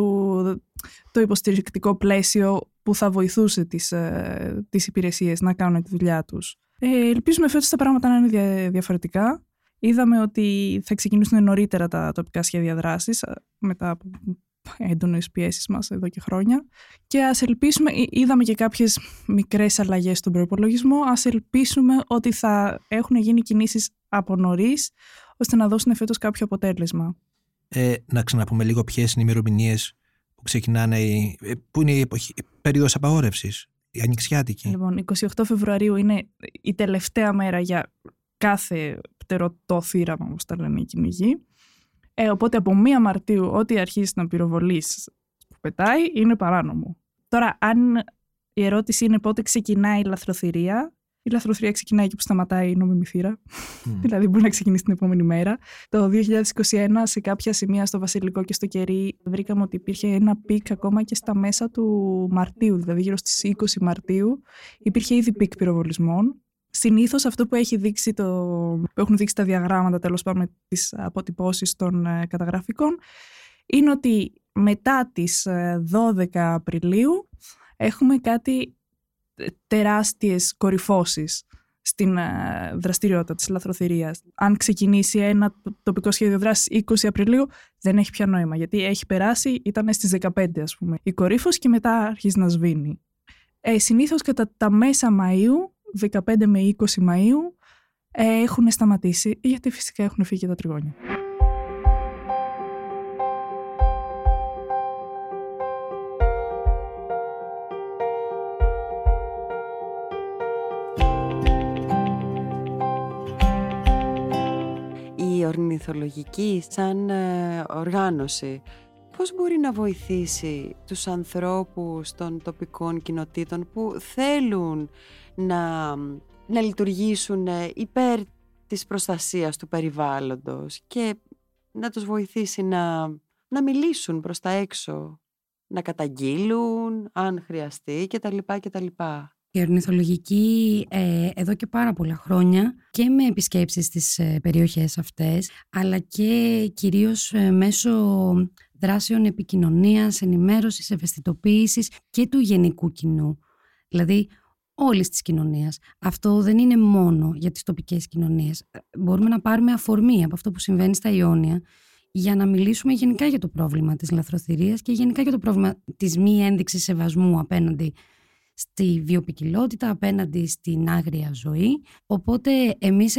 το υποστηρικτικό πλαίσιο που θα βοηθούσε τις, ε, τις υπηρεσίες να κάνουν τη δουλειά τους. Ε, ελπίζουμε φέτος τα πράγματα να είναι διαφορετικά. Είδαμε ότι θα ξεκινήσουν νωρίτερα τα τοπικά σχέδια δράσης ε, μετά από έντονες πιέσεις μας εδώ και χρόνια. Και ας ελπίσουμε, είδαμε και κάποιες μικρές αλλαγές στον προπολογισμό. Α ελπίσουμε ότι θα έχουν γίνει κινήσεις από νωρίς, ώστε να δώσουν φέτος κάποιο αποτέλεσμα. Ε, να ξαναπούμε λίγο ποιες είναι οι ημερομηνίες που ξεκινάνε, ε, που είναι η, εποχή, η περίοδος απαγόρευσης, η ανοιξιάτικη. Λοιπόν, 28 Φεβρουαρίου είναι η τελευταία μέρα για κάθε πτερωτό θύραμα, όπως τα λένε οι κυνηγοί. Ε, οπότε από 1 Μαρτίου ό,τι αρχίσει να πυροβολείς που πετάει είναι παράνομο. Τώρα, αν η ερώτηση είναι πότε ξεκινάει η λαθροθηρία, η λαθροθηρία ξεκινάει εκεί που σταματάει η νόμιμη θήρα. δηλαδή μπορεί να ξεκινήσει την επόμενη μέρα. Το 2021 σε κάποια σημεία στο Βασιλικό και στο Κερί βρήκαμε ότι υπήρχε ένα peak ακόμα και στα μέσα του Μαρτίου, δηλαδή γύρω στις 20 Μαρτίου υπήρχε ήδη peak πυροβολισμών. Συνήθως αυτό που, έχει δείξει το, που έχουν δείξει τα διαγράμματα τέλος πάντων με τις αποτυπώσεις των ε, καταγραφικών είναι ότι μετά τις 12 ε, Απριλίου έχουμε κάτι τεράστιες κορυφώσεις στην ε, δραστηριότητα της λαθροθυρίας. Αν ξεκινήσει ένα τοπικό σχέδιο δράσης 20 Απριλίου, δεν έχει πια νόημα, γιατί έχει περάσει, ήταν στις 15 ας πούμε, η κορύφωση και μετά αρχίζει να σβήνει. Ε, συνήθως κατά τα μέσα Μαΐου, 15 με 20 Μαΐου, ε, έχουν σταματήσει, γιατί φυσικά έχουν φύγει τα τριγώνια. ορνηθολογική σαν ε, οργάνωση πώς μπορεί να βοηθήσει τους ανθρώπους των τοπικών κοινοτήτων που θέλουν να, να λειτουργήσουν ε, υπέρ της προστασίας του περιβάλλοντος και να τους βοηθήσει να, να μιλήσουν προς τα έξω, να καταγγείλουν αν χρειαστεί κτλ. κτλ. Η ορνηθολογική ε, εδώ και πάρα πολλά χρόνια και με επισκέψεις στις ε, περιοχές αυτές αλλά και κυρίως ε, μέσω δράσεων επικοινωνίας, ενημέρωσης, ευαισθητοποίησης και του γενικού κοινού. Δηλαδή όλης της κοινωνίας. Αυτό δεν είναι μόνο για τις τοπικές κοινωνίες. Μπορούμε να πάρουμε αφορμή από αυτό που συμβαίνει στα Ιόνια για να μιλήσουμε γενικά για το πρόβλημα της λαθροθυρίας και γενικά για το πρόβλημα της μη ένδειξης σεβασμού απέναντι στη βιοπικιλότητα, απέναντι στην άγρια ζωή. Οπότε εμείς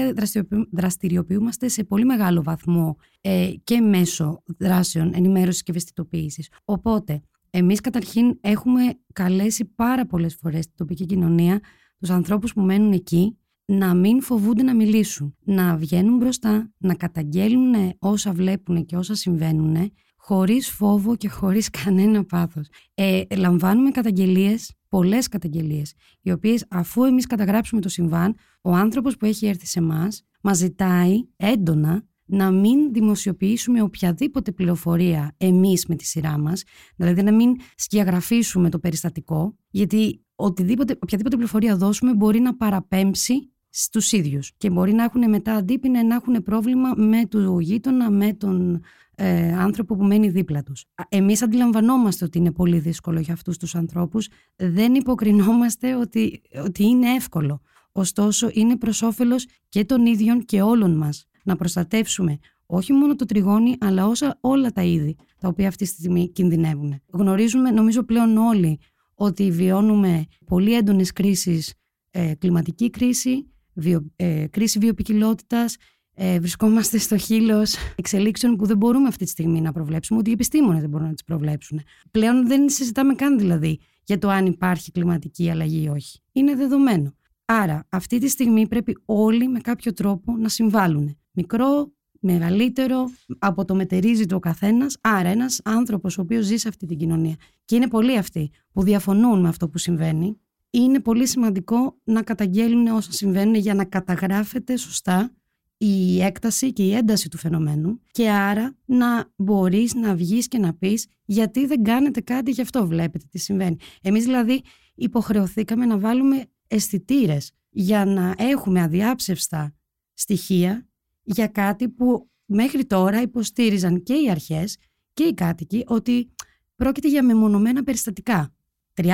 δραστηριοποιούμαστε σε πολύ μεγάλο βαθμό ε, και μέσω δράσεων ενημέρωσης και ευαισθητοποίησης. Οπότε εμείς καταρχήν έχουμε καλέσει πάρα πολλές φορές την τοπική κοινωνία τους ανθρώπους που μένουν εκεί να μην φοβούνται να μιλήσουν, να βγαίνουν μπροστά, να καταγγέλνουν όσα βλέπουν και όσα συμβαίνουν χωρίς φόβο και χωρίς κανένα πάθος. Ε, λαμβάνουμε καταγγελίες, πολλές καταγγελίες, οι οποίες αφού εμείς καταγράψουμε το συμβάν, ο άνθρωπος που έχει έρθει σε εμάς μας ζητάει έντονα να μην δημοσιοποιήσουμε οποιαδήποτε πληροφορία εμείς με τη σειρά μας, δηλαδή να μην σκιαγραφίσουμε το περιστατικό, γιατί οτιδήποτε, οποιαδήποτε πληροφορία δώσουμε μπορεί να παραπέμψει στους ίδιους και μπορεί να έχουν μετά αντίπεινα να έχουν πρόβλημα με τον γείτονα, με τον ε, άνθρωπο που μένει δίπλα τους. Εμείς αντιλαμβανόμαστε ότι είναι πολύ δύσκολο για αυτούς τους ανθρώπους, δεν υποκρινόμαστε ότι, ότι είναι εύκολο. Ωστόσο είναι προς όφελος και των ίδιων και όλων μας να προστατεύσουμε όχι μόνο το τριγώνι, αλλά όσα, όλα τα είδη τα οποία αυτή τη στιγμή κινδυνεύουν. Γνωρίζουμε, νομίζω πλέον όλοι, ότι βιώνουμε πολύ έντονες κρίσεις, ε, κλιματική κρίση, βιο, ε, κρίση βιοπικιλότητας, ε, βρισκόμαστε στο χείλος εξελίξεων που δεν μπορούμε αυτή τη στιγμή να προβλέψουμε, ότι οι επιστήμονες δεν μπορούν να τις προβλέψουν. Πλέον δεν συζητάμε καν δηλαδή για το αν υπάρχει κλιματική αλλαγή ή όχι. Είναι δεδομένο. Άρα, αυτή τη στιγμή πρέπει όλοι με κάποιο τρόπο να συμβάλλουν. Μικρό, μεγαλύτερο, από το μετερίζει του ο καθένας. Άρα, ένας άνθρωπος ο οποίος ζει σε αυτή την κοινωνία και είναι πολλοί αυτοί που διαφωνούν με αυτό που συμβαίνει, είναι πολύ σημαντικό να καταγγέλνουν όσα συμβαίνουν για να καταγράφεται σωστά η έκταση και η ένταση του φαινομένου και άρα να μπορείς να βγεις και να πεις γιατί δεν κάνετε κάτι γι' αυτό βλέπετε τι συμβαίνει. Εμείς δηλαδή υποχρεωθήκαμε να βάλουμε αισθητήρες για να έχουμε αδιάψευστα στοιχεία για κάτι που μέχρι τώρα υποστήριζαν και οι αρχές και οι κάτοικοι ότι πρόκειται για μεμονωμένα περιστατικά. 30.000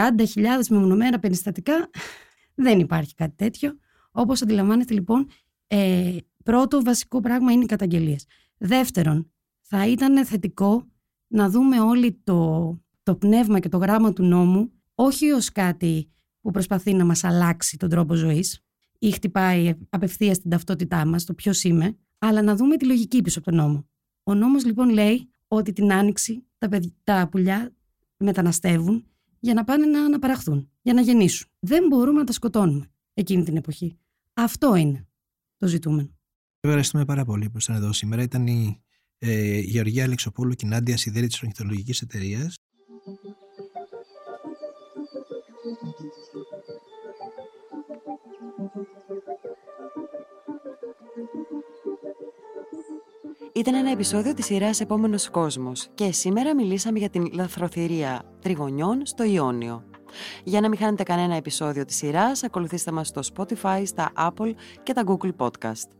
μεμονωμένα περιστατικά δεν υπάρχει κάτι τέτοιο. Όπως αντιλαμβάνεστε λοιπόν, ε, πρώτο βασικό πράγμα είναι οι καταγγελίες. Δεύτερον, θα ήταν θετικό να δούμε όλοι το, το πνεύμα και το γράμμα του νόμου όχι ως κάτι που προσπαθεί να μας αλλάξει τον τρόπο ζωής ή χτυπάει απευθείας την ταυτότητά μας, το ποιος είμαι, αλλά να δούμε τη λογική πίσω από τον νόμο. Ο νόμος λοιπόν λέει ότι την άνοιξη τα, τα πουλιά μεταναστεύουν για να πάνε να αναπαραχθούν, για να γεννήσουν. Δεν μπορούμε να τα σκοτώνουμε εκείνη την εποχή. Αυτό είναι το ζητούμενο. Ευχαριστούμε πάρα πολύ που ήσασταν εδώ σήμερα. Ήταν η ε, Γεωργία Αλεξοπούλου και η Νάντια Σιδέρη της Ορνηθολογικής Εταιρείας. Ήταν ένα επεισόδιο της σειράς «Επόμενος κόσμος» και σήμερα μιλήσαμε για την λαθροθυρία τριγωνιών στο Ιόνιο. Για να μην χάνετε κανένα επεισόδιο της σειράς, ακολουθήστε μας στο Spotify, στα Apple και τα Google Podcast.